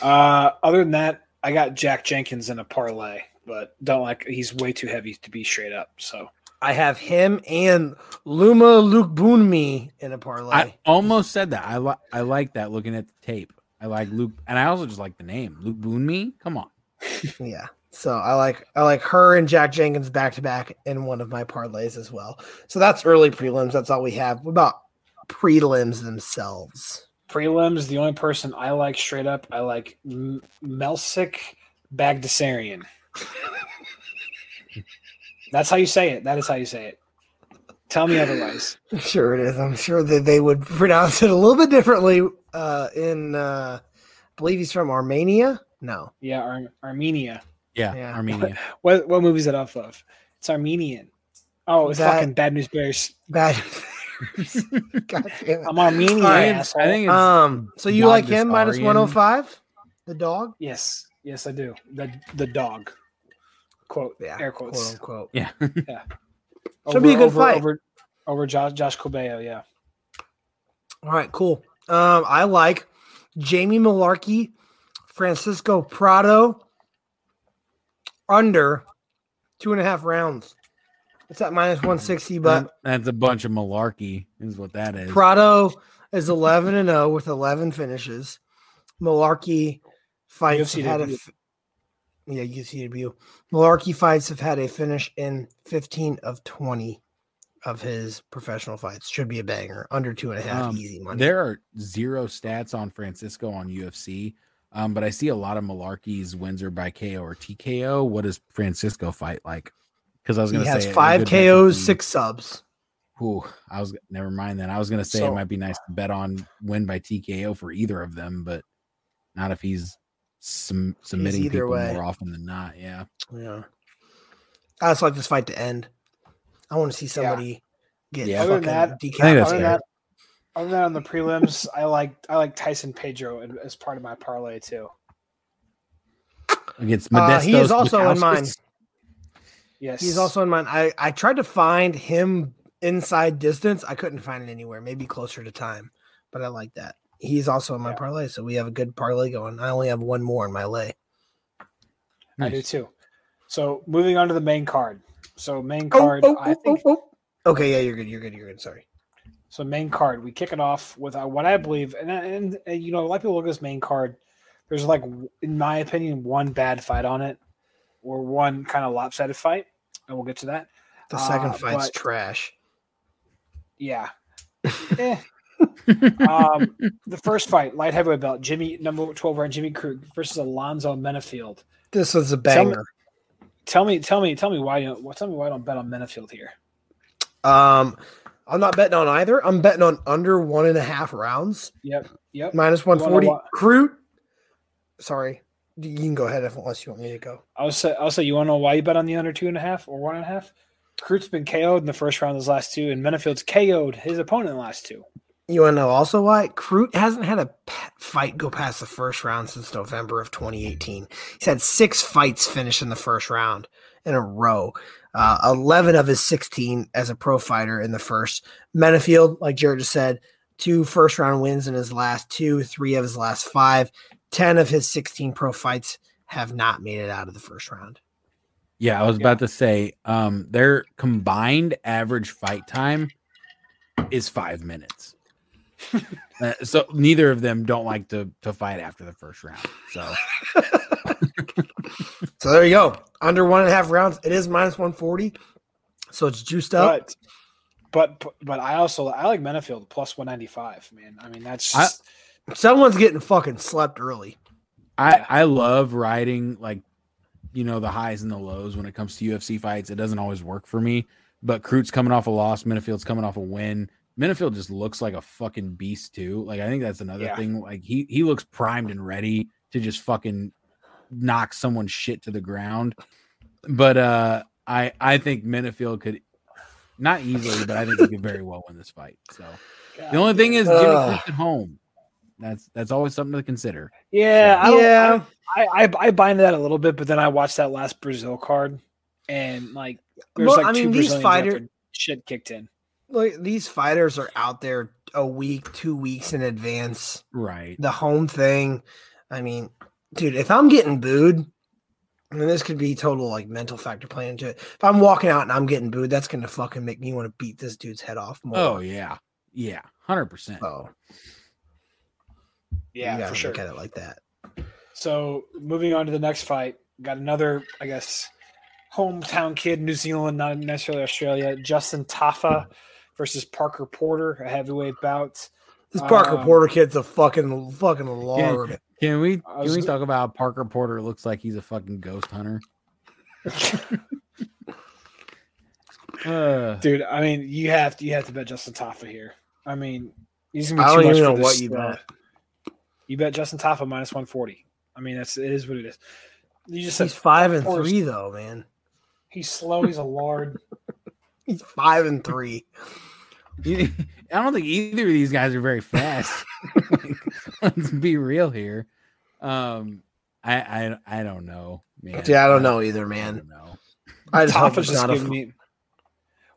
Uh, other than that, I got Jack Jenkins in a parlay, but don't like he's way too heavy to be straight up. So I have him and Luma Luke Boonme in a parlay. I almost said that. I like I like that looking at the tape. I like Luke, and I also just like the name Luke Boonme. Come on, [laughs] yeah, so I like I like her and Jack Jenkins back to back in one of my parlays as well. So that's early prelims. That's all we have. What about prelims themselves? prelims, the only person I like straight up, I like M- Melsik Baghdasaryan. [laughs] That's how you say it. That is how you say it. Tell me otherwise. [laughs] Sure, it is. I'm sure that they would pronounce it a little bit differently. Uh, in uh, I believe he's from Armenia. No, Yeah, Ar- Armenia. yeah, Yeah. Armenia. [laughs] What what movie is it off of? It's Armenian. Oh, it's That- fucking Bad News Bears. bad. [laughs] God damn it. I'm Armenian, All right. asshole. I think it's Um, so you like him minus Baghdasaryan. 105? The dog? yes, yes, I do. The the dog. Quote Yeah, air quote quotes. unquote. yeah. [laughs] Yeah. [laughs] Should be a good over, fight. over over Josh Josh Cobayo. Yeah, All right, cool. Um, I like Jamie Mullarkey, Francisco Prado under two and a half rounds. It's at minus 160, but That- that's a bunch of malarkey, is what that is. Prado is 11 and 0 with 11 finishes. Mullarkey fights had a yeah, UFC debut. Mullarkey fights have had a finish in 15 of 20 of his professional fights. Should be a banger. Under two and a half Um, easy money. There are zero stats on Francisco on UFC, um, but I see a lot of Mullarkey's wins are by KO or TKO. What does Francisco fight like? Because I was going to has say a five KOs, six subs. Ooh, I was never mind then. I was going to say So- it might be nice to bet on win by TKO for either of them, but not if he's sum- submitting people way. more often than not. Yeah. Yeah. I just like this fight to end. I want to see somebody get Yeah. Other than that- I decapitated. Other than that, other than that, on the prelims, [laughs] I like I like Tyson Pedro as part of my parlay too. against Uh, Modestas. he is also in Bukauskas. mine. Yes, He's also in mine. I, I tried to find him inside distance. I couldn't find it anywhere. Maybe closer to time, but I like that. He's also in my Yeah. parlay, so we have a good parlay going. I only have one more in my lay. I do too. So moving on to the main card. So main Oh, card, oh, I oh, think. oh, oh. Okay, yeah, you're good. You're good. You're good. Sorry. So main card, we kick it off with uh, what I believe, and, and and you know, a lot of people look at this main card. There's like, in my opinion, one bad fight on it, or one kind of lopsided fight, and we'll get to that. The second Uh, fight's but- trash. Yeah. [laughs] Eh. Um, the first fight, light heavyweight belt, Jimmy number twelve round Jimmy Crute versus Alonzo Menifield. This was a banger. Tell me, tell me, tell me why you don't, tell me why I don't bet on Menifield here. Um, I'm not betting on either. I'm betting on under one and a half rounds, Yep, yep. 140. wa- Crute. Sorry, you can go ahead if unless you want me to go. I'll say, I'll say, you want to know why you bet on the under two and a half or one and a half? Crute's been KO'd in the first round of those last two, and Menifield's KO'd his opponent in the last two. You want to know also why Crute hasn't had a fight go past the first round since November of 2018. He's had six fights finish in the first round in a row. Uh, 11 of his 16 as a pro fighter in the first. Menifield, like Jared just said, two first round wins in his last two, three of his last five. 10 of his 16 pro fights have not made it out of the first round. Yeah, I was about to say, um, their combined average fight time is five minutes. Uh, so neither of them don't like to to fight after the first round. So [laughs] So there you go. Under one and a half rounds. It is minus 140. So it's juiced up. But, but, but I also I like Menifield plus one ninety five. Man, I mean that's I- Someone's getting fucking slept early. I Yeah. I love riding like you know the highs and the lows when it comes to UFC fights. It doesn't always work for me, but Crute's coming off a loss, Menifield's coming off a win. Menifield just looks like a fucking beast too. Like I think that's another Yeah. thing. Like he he looks primed and ready to just fucking knock someone's shit to the ground. But uh I I think Menifield could not easily, but I think he could very well win this fight. So the only thing is Jimmy Ugh. At home. That's that's always something to consider. yeah, I yeah. I, I I buy into that a little bit, but then I watched that last Brazil card, and like there's Well, like I two mean, these Brazilians fighter- shit kicked in. Like these fighters are out there a week, two weeks in advance. Right. The home thing. I mean, dude, if I'm getting booed, I mean, this could be total like mental factor playing into it. If I'm walking out and I'm getting booed, that's gonna fucking make me want to beat this dude's head off more. Oh yeah, yeah, hundred percent. so you Yeah, gotta for sure. look at it like that. So moving on to the next fight, got another, I guess, hometown kid, New Zealand, not necessarily Australia. Justin Tafa versus Parker Porter, a heavyweight bout. This Parker Um, Porter kid's a fucking fucking lord. Can we can was- we talk about how Parker Porter looks like he's a fucking ghost hunter? [laughs] Uh, Dude, I mean, you have to you have to bet Justin Tafa here. I mean, he's gonna be I too don't much even for know this, what you uh, bet. You bet Justin Tafa minus one forty. I mean, that's it is what it is. You just said He's five and Porter's- three though, man. he's slow. He's a lord. [laughs] He's five and three. I don't think either of these guys are very fast. [laughs] [laughs] Let's be real here. Um, I I I don't know, man. Yeah, I don't know either, I man. don't know. I just hope it's just not a me.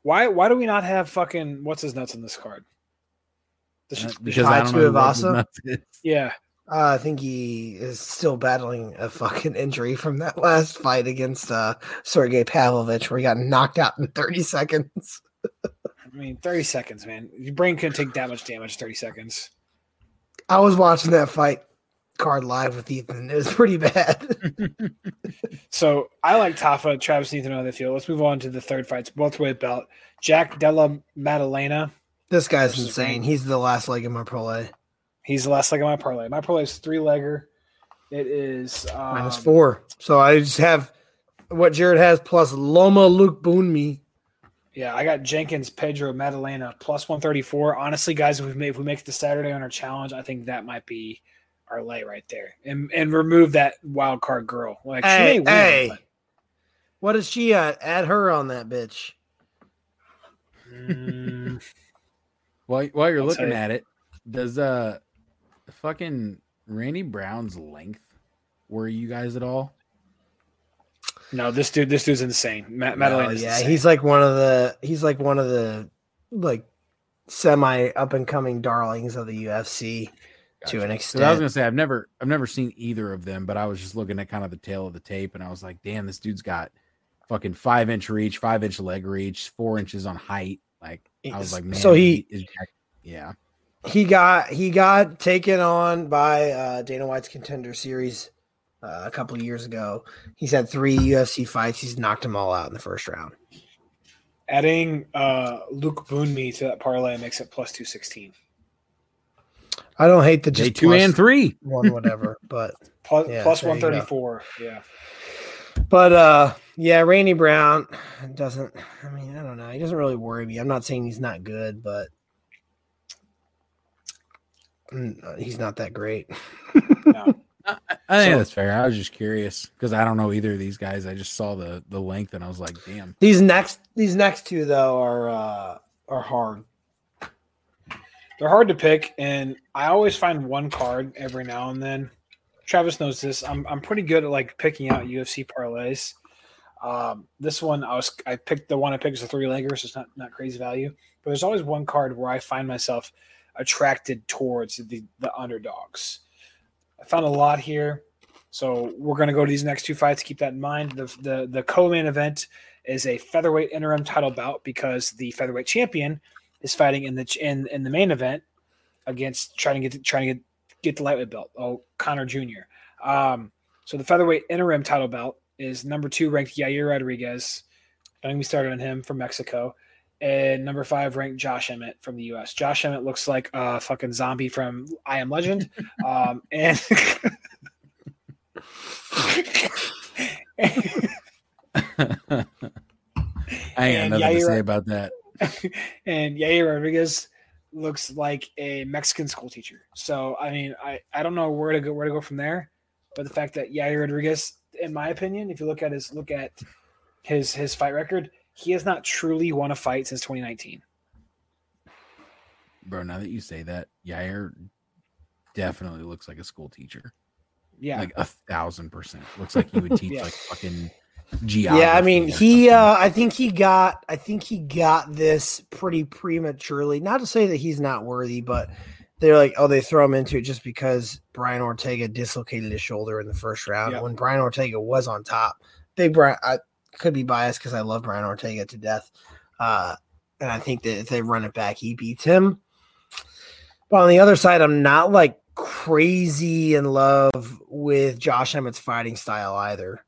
Why why do we not have fucking what's his nuts in this card? The Uh, the because I don't know who Rose Tuivasa? Nuts is. yeah, Uh, I think he is still battling a fucking injury from that last fight against uh, Sergey Pavlovich, where he got knocked out in 30 seconds. [laughs] I mean, thirty seconds, man. Your brain couldn't take that much damage. Thirty seconds. I was watching that fight card live with Ethan. It was pretty bad. [laughs] So I like Tafa, Travis Nathan on the field. Let's move on to the third fights, both weight belt. Jack Della Maddalena. this guy's insane. He's the last leg of my parlay. He's the last leg of my parlay. My parlay is three legger. It is um, Minus four. So I just have what Jared has plus Loma Luke Boonme. Yeah, I got Jenkins, Pedro, Maddalena plus one thirty four. Honestly, guys, if we make if we make it to Saturday on our challenge, I think that might be our lay right there, and and remove that wild card girl. Like Hey, she may win, hey. but- What is she at? Add her on that bitch. Mm, [laughs] While while you're I'll looking you. at it, does uh fucking Randy Brown's length worry you guys at all? No, this dude, this dude's insane. Matt, No, Madeline is yeah, insane. he's like one of the he's like one of the like semi up and coming darlings of the UFC to an Gotcha. 'Cause extent. I was gonna say I've never I've never seen either of them, but I was just looking at kind of the tale of the tape, and I was like, damn, this dude's got fucking five inch reach, five inch leg reach, four inches on height. Like I was like, man, So he- is yeah, he got he got taken on by uh, Dana White's contender series uh, a couple of years ago. He's had three UFC fights. He's knocked them all out in the first round. adding uh, Luke Boonme to that parlay makes it plus two sixteen. I don't hate the J just two plus and three. one whatever, [laughs] but Plus, Yeah, plus there you one thirty four. Yeah, but uh yeah, Randy Brown doesn't. I mean, I don't know. He doesn't really worry me. I'm not saying he's not good, but mm, uh, he's not that great. [laughs] no. I, [laughs] I think So- that's fair. I was just curious because I don't know either of these guys. I just saw the the length and I was like, damn. These next these next two though are uh are hard. they're hard to pick, and I always find one card every now and then. Travis knows this. I'm I'm pretty good at like picking out UFC parlays. Um, this one I was I picked the one I picked is a three legger, so it's not not crazy value. But there's always one card where I find myself attracted towards the the underdogs. I found a lot here, so we're gonna go to these next two fights. Keep that in mind. The the the co-main event is a featherweight interim title bout because the featherweight champion is fighting in the in in the main event against trying to get trying to get get the lightweight belt. Oh, Connor Jr. Um, so the featherweight interim title belt is number two ranked Yair Rodriguez. I think we started on him from Mexico. And number five ranked Josh Emmett from the U.S. Josh Emmett looks like a fucking zombie from I Am Legend. [laughs] Um, and [laughs] I ain't got nothing to say about that. [laughs] and Yair Rodriguez looks like a Mexican school teacher. So I mean, I, I don't know where to go where to go from there, but the fact that Yair Rodriguez, in my opinion, if you look at his look at his his fight record, he has not truly won a fight since 2019. Bro, now that you say that, Yair definitely looks like a school teacher. Yeah, Like a thousand percent. Looks like he would [laughs] teach Yeah. like fucking geography. Yeah, I mean, he uh I think he got I think he got this pretty prematurely. Not to say that he's not worthy, but they're like, oh, they throw him into it just because Brian Ortega dislocated his shoulder in the first round Yeah. when Brian Ortega was on top. Big Brian I could be biased because I love Brian Ortega to death. Uh and I think that if they run it back, he beats him. But on the other side, I'm not like crazy in love with Josh Emmett's fighting style either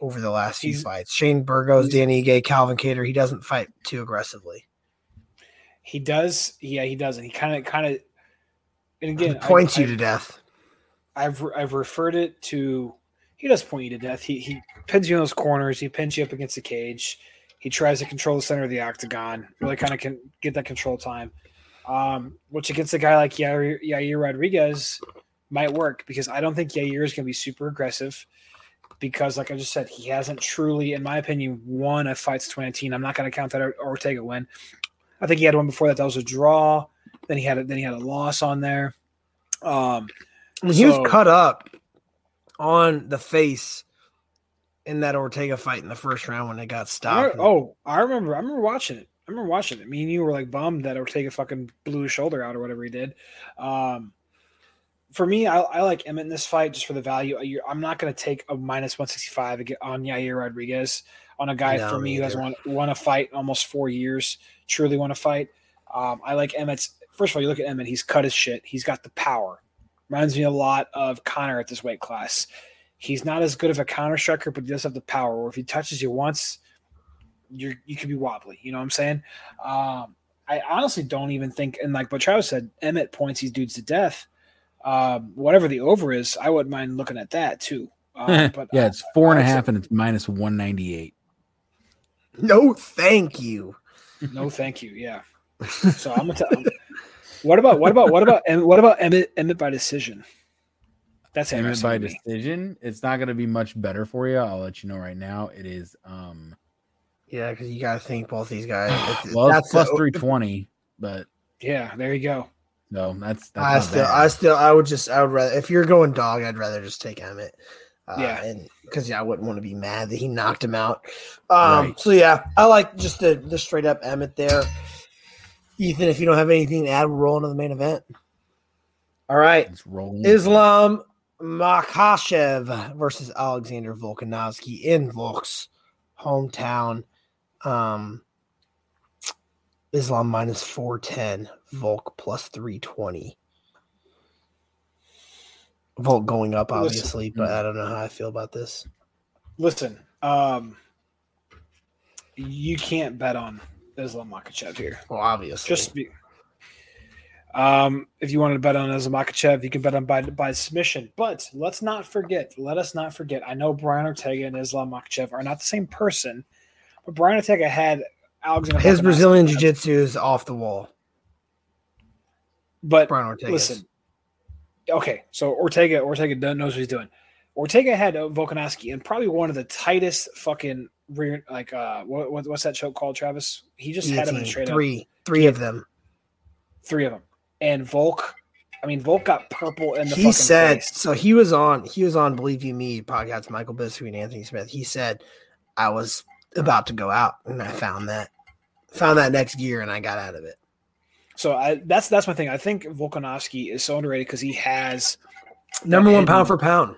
over the last few He's- fights. Shane Burgos, Dan Ige, Calvin Kattar, he doesn't fight too aggressively. he does. Yeah, he doesn't. he kind of kind of. And again, I- points you I- to death. I've I've referred it to. He does point you to death. He he pins you in those corners. He pins you up against the cage. He tries to control the center of the octagon. Really kind of can get that control time. Um, which against a guy like Yair, Yair Rodriguez might work because I don't think Yair is going to be super aggressive. Because, like I just said, he hasn't truly, in my opinion, won a fight since 2019. I'm not going to count that Ortega win. I think he had one before that. That was a draw. Then he had a, then he had a loss on there. Um, I mean, he was cut up on the face in that Ortega fight in the first round when it got I stopped. remember- oh, I remember. I remember watching it. I remember watching it. Me and you were like bummed that Ortega fucking blew his shoulder out or whatever he did. Um, for me, I, I like Emmett in this fight just for the value. I'm not going to take a minus 165 on Yair Rodriguez on a guy No, for me me who has won, won a fight almost four years. Truly won a fight. Um, I like Emmett's. First of all, you look at Emmett. He's cut his shit. He's got the power. Reminds me a lot of Connor at this weight class. He's not as good of a counter striker, but he does have the power. Where if he touches you once, you're you could be wobbly. You know what I'm saying? Um, I honestly don't even think, and like what Travis said, Emmett points these dudes to death. Um, whatever the over is, I wouldn't mind looking at that too. [laughs] Uh, but yeah, it's four and a I- half and it's minus one ninety eight. No, thank you. no, thank you. Yeah. So I'm gonna tell. [laughs] What about what about what about Em- what about Emmett Emmett by decision? That's Emmett by me. decision. It's not going to be much better for you. I'll let you know right now. It is um Yeah, because you got to think both these guys. [sighs] if- well, that's three twenty, but Yeah, there you go. no, that's that's I still, bad. I still, I would just, I would rather if you're going dog, I'd rather just take Emmett. Uh, Yeah. and because yeah, I wouldn't want to be mad that he knocked him out. Um, Right. so yeah, I like just the the straight up Emmett there. Ethan, if you don't have anything to add, we'll roll into the main event. All right, It's rolling. Islam Makhachev versus Alexander Volkanovski in Volk's hometown. Um, Islam minus 410, Volk plus 320. Volk going up, Listen. obviously, but I don't know how I feel about this. Listen, um, you can't bet on Islam Makhachev here. Well, obviously. Just be. Um, if you wanted to bet on Islam Makhachev, you can bet on by by submission. But let's not forget. Let us not forget. I know Brian Ortega and Islam Makhachev are not the same person, but Brian Ortega had Alexander. his. Brazilian Jiu Jitsu is off the wall. But Brian Ortega. listen, okay, so Ortega Ortega knows what he's doing. Ortega had Volkanovski and probably one of the tightest fucking rear like uh what, what what's that choke called Travis? He just had him straight up three, three of them. three of them, and Volk. I mean, Volk got purple in the. he said face. so he was on he was on believe you me podcast Michael Bisping and anthony smith he said i was about to go out and i found that found that next gear and i got out of it So I that's that's my thing. I think Volkanovski is so underrated because he has number one hidden- pound for pound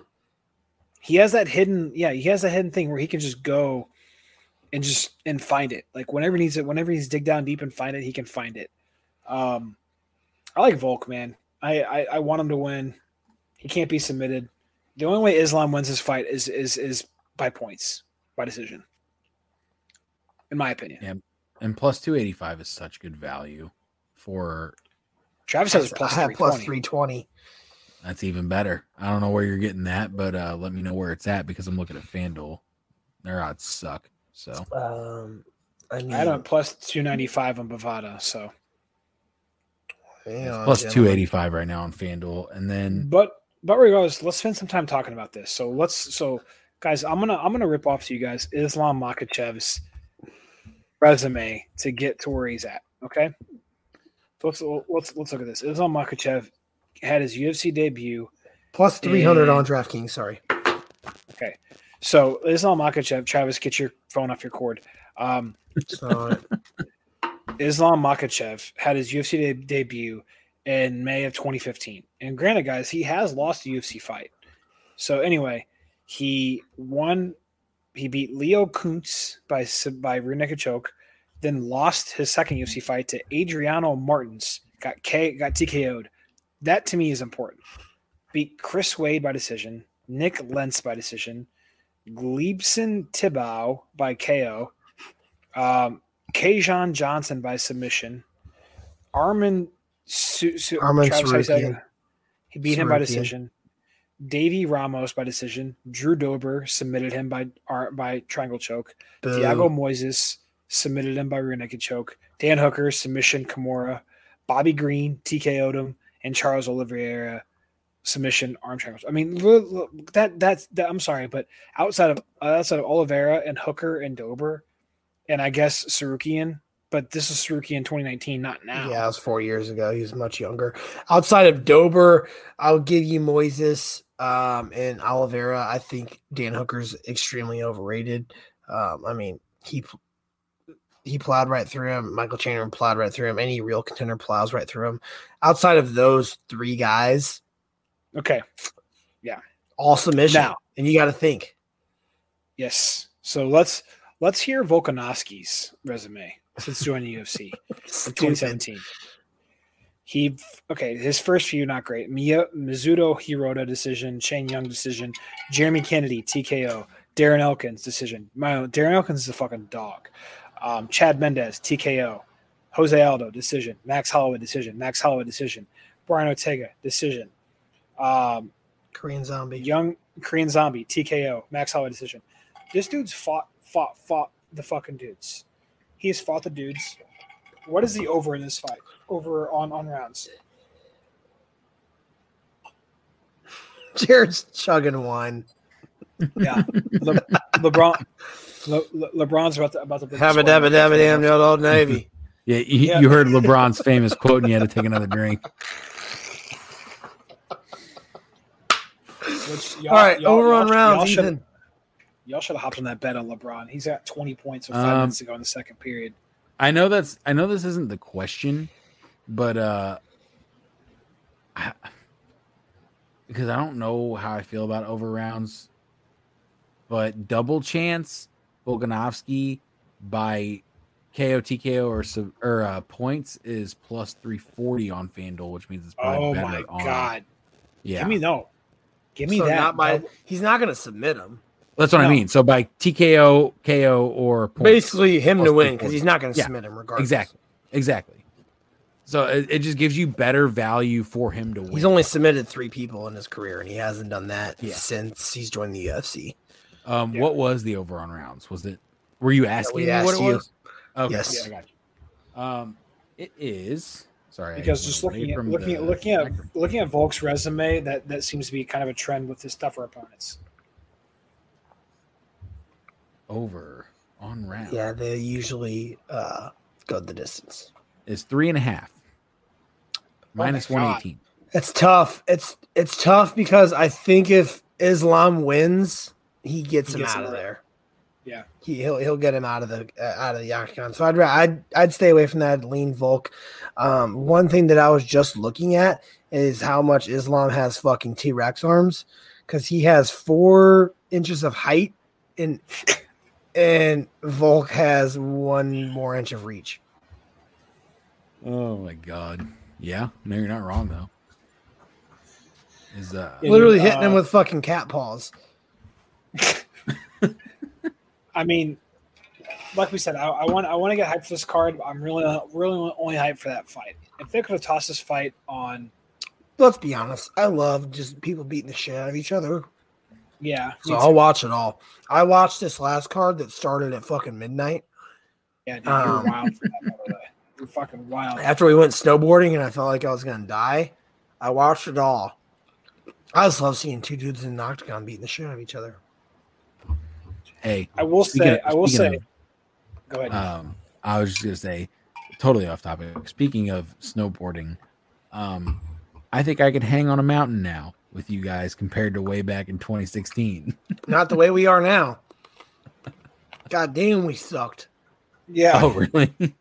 he has that hidden yeah he has that hidden thing where he can just go and just and find it. Like whenever he needs it whenever he's dig down deep and find it he can find it. Um i like volk man. I, I i want him to win. He can't be submitted. The only way islam wins this fight is is is by points by decision. In my opinion. Yeah. and plus two eighty five is such good value for travis has plus I [laughs] have plus 320 320 that's even better. I don't know where you're getting that, but uh let me know where it's at because I'm looking at FanDuel. Their odds suck. So um i mean i had him plus 295 on bovada so you it's know, plus gentlemen. two eighty five right now on FanDuel. And then But but regardless, let's spend some time talking about this. So let's so guys, I'm gonna I'm gonna rip off to you guys Islam Makhachev's resume to get to where he's at. Okay. So let's let's let's look at this. Islam Makachev had his UFC debut. plus 300 And- on draftkings sorry So Islam Makhachev, Travis, get your phone off your cord. Um, so [laughs] Islam Makhachev had his UFC de- debut in May of 2015. And granted, guys, he has lost a UFC fight. So anyway, he won. He beat Leo Kuntz by by rear naked choke, then lost his second UFC fight to Adriano Martins. Got K got TKO'd. That to me is important. Beat Chris Wade by decision, Nik Lentz by decision, Gleison Tibau by KO, um, Kajan Johnson by submission. Armin, Su- Su- Armin Travis, how you say Tsarukyan. He beat him by decision. Davey Ramos by decision. Drew Dober submitted him by ar- by triangle choke. boo. Thiago Moises submitted him by rear naked choke. Dan Hooker submission Kimura. Bobby Green TKO'd him, and Charles Oliveira submission arm triangle. I mean, that that's that, I'm sorry, but outside of outside of Oliveira and Hooker and Dober, and I guess Tsarukyan, but this is Tsarukyan 2019, not now. Yeah, it was four years ago. He was much younger. Outside of Dober, I'll give you Moises um, and Oliveira. I think Dan Hooker's extremely overrated. Um, I mean, he he plowed right through him. Michael Chandler plowed right through him. Any real contender plows right through him. Outside of those three guys, Okay. Yeah. All submission. Now- and you got to think. Yes. So let's let's hear Volkanovski's resume since joining the UFC. [laughs] in 2017. He okay, his first few not great. Mia Mizuto Hirota decision, Shane Young decision, Jeremy Kennedy TKO, Darren Elkins decision. My Darren Elkins is a fucking dog. Um, Chad Mendes TKO, Jose Aldo decision, Max Holloway decision, Max Holloway decision, Brian Ortega decision, um, Korean Zombie. Young Korean Zombie TKO, Max Holloway decision. This dude's fought fought fought the fucking dudes. He's fought the dudes. What is the over in this fight? Over on on rounds. [laughs] Jared's chugging wine. Yeah. Le- LeBron Le- Le- LeBron's about to about to break the Habba score. dabba dabba damn old Navy. [laughs] Yeah, you, Yeah. you heard LeBron's famous quote, and you had to take another drink. [laughs] Which y'all, All right, y'all- over on y'all- rounds, Y'all should, Ethan. y'all should have hopped on that bet on LeBron. He's got 20 points with five Um, minutes to go in the second period. I know that's I know this isn't the question, but uh I, because I don't know how I feel about over rounds, but double chance Volkanovski by KO TKO or sub- or uh, points is plus 340 on FanDuel, which means it's probably Oh better my on god! Yeah. Give me no. Give me So that. not by, he's not going to submit him. That's what I mean. So by TKO, KO or points. Basically, him to win because he's not going to Yeah, submit him regardless. Exactly. Exactly. So it, it just gives you better value for him to win. He's only submitted three people in his career, and he hasn't done that Yeah. since he's joined the UFC. Um, Yeah. what was the over on rounds? Was it? Were you asking we me what asked it you. was? Okay, Yes. I got you. Um, it is. Sorry, because went just away looking at from looking at looking at looking at Volk's resume, that that seems to be kind of a trend with his tougher opponents. over on round Yeah, they usually uh, go the distance. is three and a half. Minus Oh my God. one eighteen. It's tough. It's it's tough because I think if Islam wins, he gets He him gets out him of out. there. Yeah. he, he'll he'll get him out of the uh, out of the octagon. So I'd I'd I'd stay away from that lean Volk. Um, one thing that I was just looking at is how much Islam has fucking T Rex arms because he has four inches of height and and Volk has one more inch of reach. Oh my god. Yeah, no, you're not wrong though. Is uh Literally dude, hitting him uh, with fucking cat paws. [laughs] I mean, like we said, I, I want I want to get hyped for this card. but I'm really really only hyped for that fight. If they could have tossed this fight on, Let's be honest. I love just people beating the shit out of each other. yeah, So I'll watch it all. I watched this last card that started at fucking midnight. yeah, dude, you're um, wild for that. By the way. You're fucking wild. After we went snowboarding and I felt like I was gonna die, I watched it all. I just love seeing two dudes in an octagon beating the shit out of each other. Hey, I will say, of- I will speaking say, go ahead. Um, I was just gonna say, totally off topic. Speaking of snowboarding, um, I think I could hang on a mountain now with you guys compared to way back in 2016. [laughs] Not the way we are now. God damn, we sucked. yeah, Oh, really? [laughs]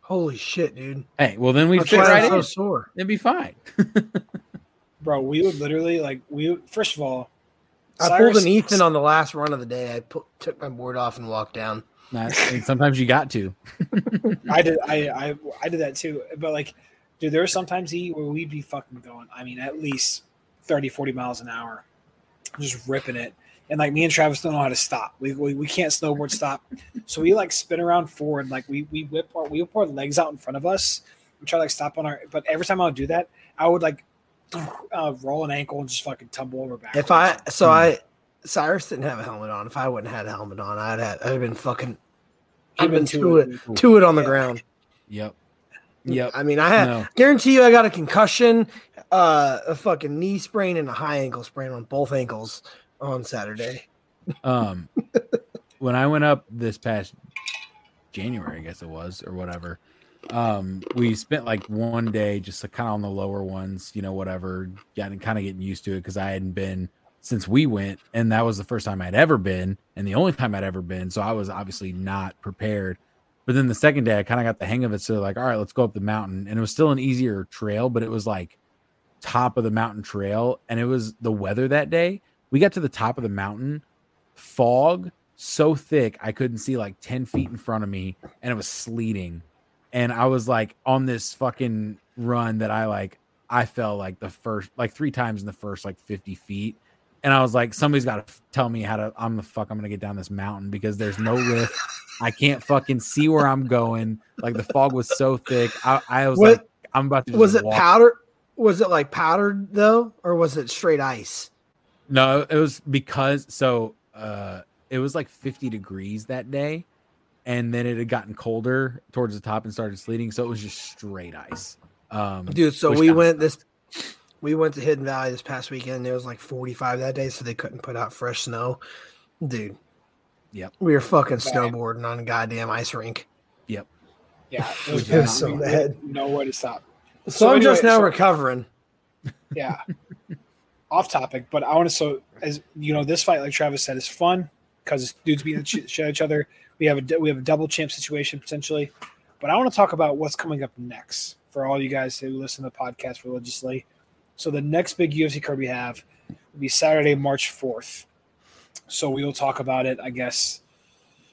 Holy shit, dude. hey, well then we That's fit right I'm so in. sore. It'd be fine. [laughs] bro. We would literally like we. First of all, I Cyrus- pulled an Ethan on the last run of the day. I put, took my board off and walked down. Not, and sometimes you got to. [laughs] I did. I, I I did that too. But like, dude, there were sometimes E where we'd be fucking going. I mean, at least 30, 40 miles an hour, just ripping it. And like me and Travis don't know how to stop. We, we, we can't snowboard stop. [laughs] So we like spin around forward. Like we we whip our we whip our legs out in front of us. We try to like stop on our. But every time I would do that, I would like uh, roll an ankle and just fucking tumble over back. If I so I Cyrus didn't have a helmet on. If I wouldn't have had a helmet on, I'd have I'd have been fucking I've been to it to it on the Yeah. ground. Yep. Yep. I mean, I had No. guarantee you I got a concussion, uh, a fucking knee sprain, and a high ankle sprain on both ankles on Saturday. Um, [laughs] when I went up this past January, I guess it was, or whatever, um, we spent like one day just kind of on the lower ones, you know, whatever, getting kind of getting used to it because I hadn't been since we went, and that was the first time I'd ever been, and the only time I'd ever been. So I was obviously not prepared. But then the second day, I kind of got the hang of it. So like, all right, let's go up the mountain, and it was still an easier trail, but it was like top of the mountain trail, and it was the weather that day. We got to the top of the mountain, fog so thick I couldn't see like 10 feet in front of me, and it was sleeting. And I was like on this fucking run that I like, I fell like the first, like three times in the first like 50 feet. And I was like, somebody's got to tell me how to, I'm the fuck, I'm going to get down this mountain because there's no lift. I can't fucking see where I'm going. Like the fog was so thick. I, I was What- like, I'm about to. Just Was it walk. powder? Was it like powdered though, or was it straight ice? No, it was because so uh it was like 50 degrees that day and then it had gotten colder towards the top and started sleeting so it was just straight ice. Um Dude, so we kinda went this we went to Hidden Valley this past weekend. It was like 45 that day, so they couldn't put out fresh snow. Dude, Yep. We were fucking snowboarding on a goddamn ice rink. Yep. Yeah, [laughs] it was, is bad. so We- bad. No way to stop. So, So I'm just now so- recovering. yeah off topic but i want to so as you know this fight like travis said is fun because dudes beating the ch- shit out of each other we have a we have a double champ situation potentially but i want to talk about what's coming up next for all you guys who listen to the podcast religiously so the next big ufc card we have will be saturday march 4th so we will talk about it i guess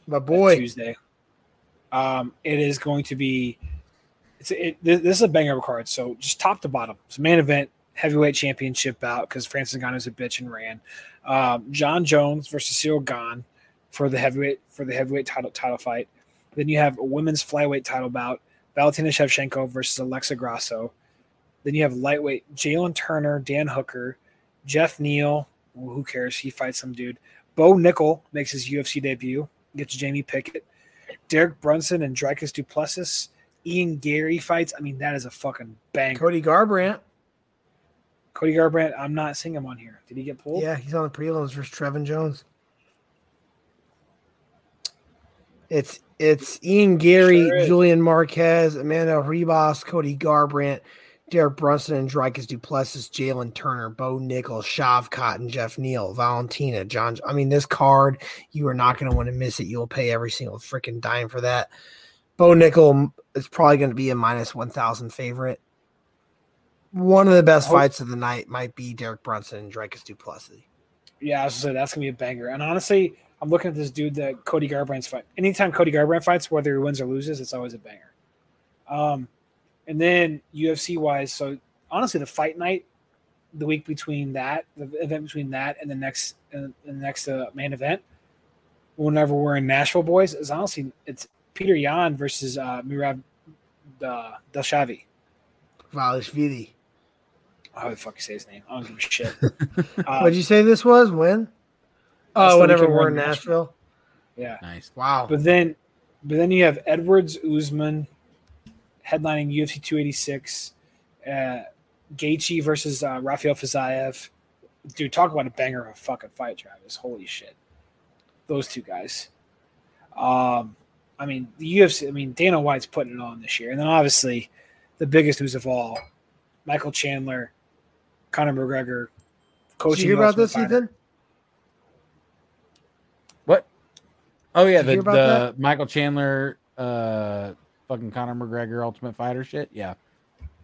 My boy, Tuesday. Um, it is going to be. It's it, this this is a banger of a card. So just top to bottom. It's a main event heavyweight championship bout because Francis Ngannou's a bitch and ran. Um, John Jones versus Ciryl Gane for the heavyweight for the heavyweight title title fight. Then you have a women's flyweight title bout. Valentina Shevchenko versus Alexa Grasso. Then you have lightweight Jalin Turner, Dan Hooker, Geoff Neal. Well, who cares? He fights some dude. Bo Nickal makes his UFC debut. Gets Jamie Pickett. Derek Brunson and Dricus du Plessis. Ian Garry fights. I mean, that is a fucking bang. Cody Garbrandt. Cody Garbrandt, I'm not seeing him on here. Did he get pulled? Yeah, he's on the prelims versus Trevin Jones. It's it's Ian Garry, Sure. Julian Marquez, Amanda Ribas, Cody Garbrandt, Derek Brunson, and Dricus Duplessis, Jalin Turner, Bo Nichols, Shav Cotton, Geoff Neal, Valentina, John. I mean, this card, you are not going to want to miss it. You'll pay every single freaking dime for that. Bo Nickal is probably going to be a minus 1,000 favorite. One of the best fights of the night might be Derek Brunson and Dricus du Plessis. Yeah, I was gonna say that's gonna be a banger. And honestly, I'm looking at this dude that Cody Garbrandt's fight. Anytime Cody Garbrandt fights, whether he wins or loses, it's always a banger. Um, and then UFC wise, so honestly, the fight night, the week between that, the event between that and the next, and the next uh, main event, whenever we're in Nashville, boys, is honestly it's Petr Yan versus uh, Merab uh, Delshavi. Valishvili. How the fuck you say his name? I don't give a shit. [laughs] Uh, What'd you say this was? When? That's Oh, the whenever we're we're in in Nashville. yeah. Nice. Wow. But then, but then you have Edwards Usman headlining UFC 286, uh, Gaethje versus uh, Rafael Fiziev. Dude, talk about a banger of a fucking fight, Travis. Holy shit, those two guys. Um, I mean the UFC. I mean Dana White's putting it on this year, and then obviously the biggest news of all, Michael Chandler, Conor McGregor, Did you hear about this, Fighter. Ethan? Oh yeah, Did you the, about the Michael Chandler, uh, fucking Conor McGregor Ultimate Fighter shit. Yeah,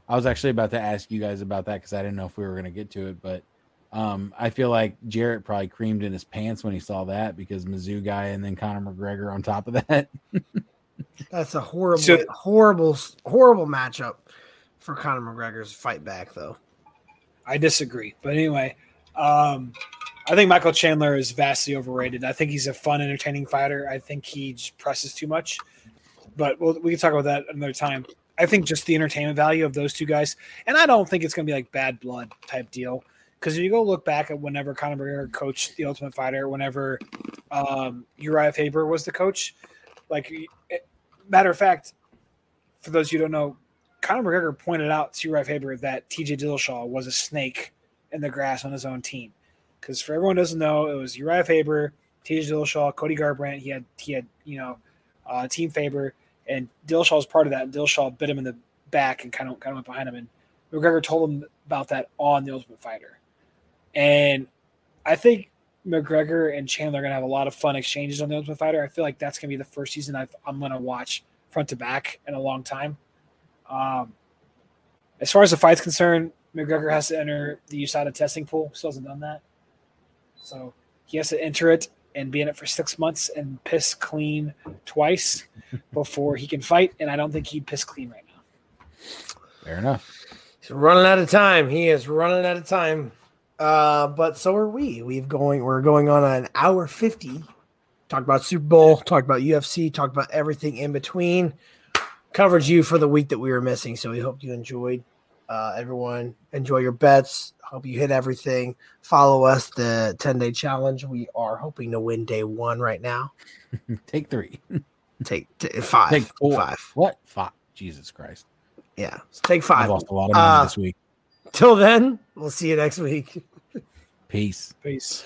I was actually about to ask you guys about that because I didn't know if we were gonna get to it, but um, I feel like Jared probably creamed in his pants when he saw that because Mizzou guy and then Conor McGregor on top of that. [laughs] That's a horrible, So- horrible, horrible matchup for Conor McGregor's fight back, though. I disagree. But anyway, um, I think Michael Chandler is vastly overrated. I think he's a fun, entertaining fighter. I think he just presses too much. But we'll, we can talk about that another time. I think just the entertainment value of those two guys, and I don't think it's going to be like bad blood type deal. Because if you go look back at whenever Conor McGregor coached the Ultimate Fighter, whenever um, Uriah Faber was the coach, like it- matter of fact, for those you who don't know, Conor McGregor pointed out to Uriah Faber that TJ Dillashaw was a snake in the grass on his own team. Because for everyone doesn't know, it was Uriah Faber, TJ Dillashaw, Cody Garbrandt. He had he had you know uh, Team Faber, and Dillashaw was part of that. And Dillashaw bit him in the back and kind of kind of went behind him, and McGregor told him about that on the Ultimate Fighter. And I think McGregor and Chandler are gonna have a lot of fun exchanges on the Ultimate Fighter. I feel like that's gonna be the first season I've, I'm gonna watch front to back in a long time. Um, as far as the fight's concerned, McGregor has to enter the USADA testing pool. Still hasn't done that, so he has to enter it and be in it for six months and piss clean twice [laughs] before he can fight. And I don't think he'd piss clean right now. Fair enough. He's running out of time. He is running out of time. Uh, but so are we. We've going. We're going on an hour fifty. Talk about Super Bowl. Talk about UFC. Talk about everything in between. Covered you for the week that we were missing. So we hope you enjoyed. Uh, everyone enjoy your bets. Hope you hit everything. Follow us. The ten day challenge. We are hoping to win day one right now. [laughs] Take three. [laughs] Take t- five. Take four. Five. What? Five. Jesus Christ. Yeah. Take five. I've five. lost a lot of money Uh, this week. Till then, we'll see you next week. [laughs] Peace. Peace.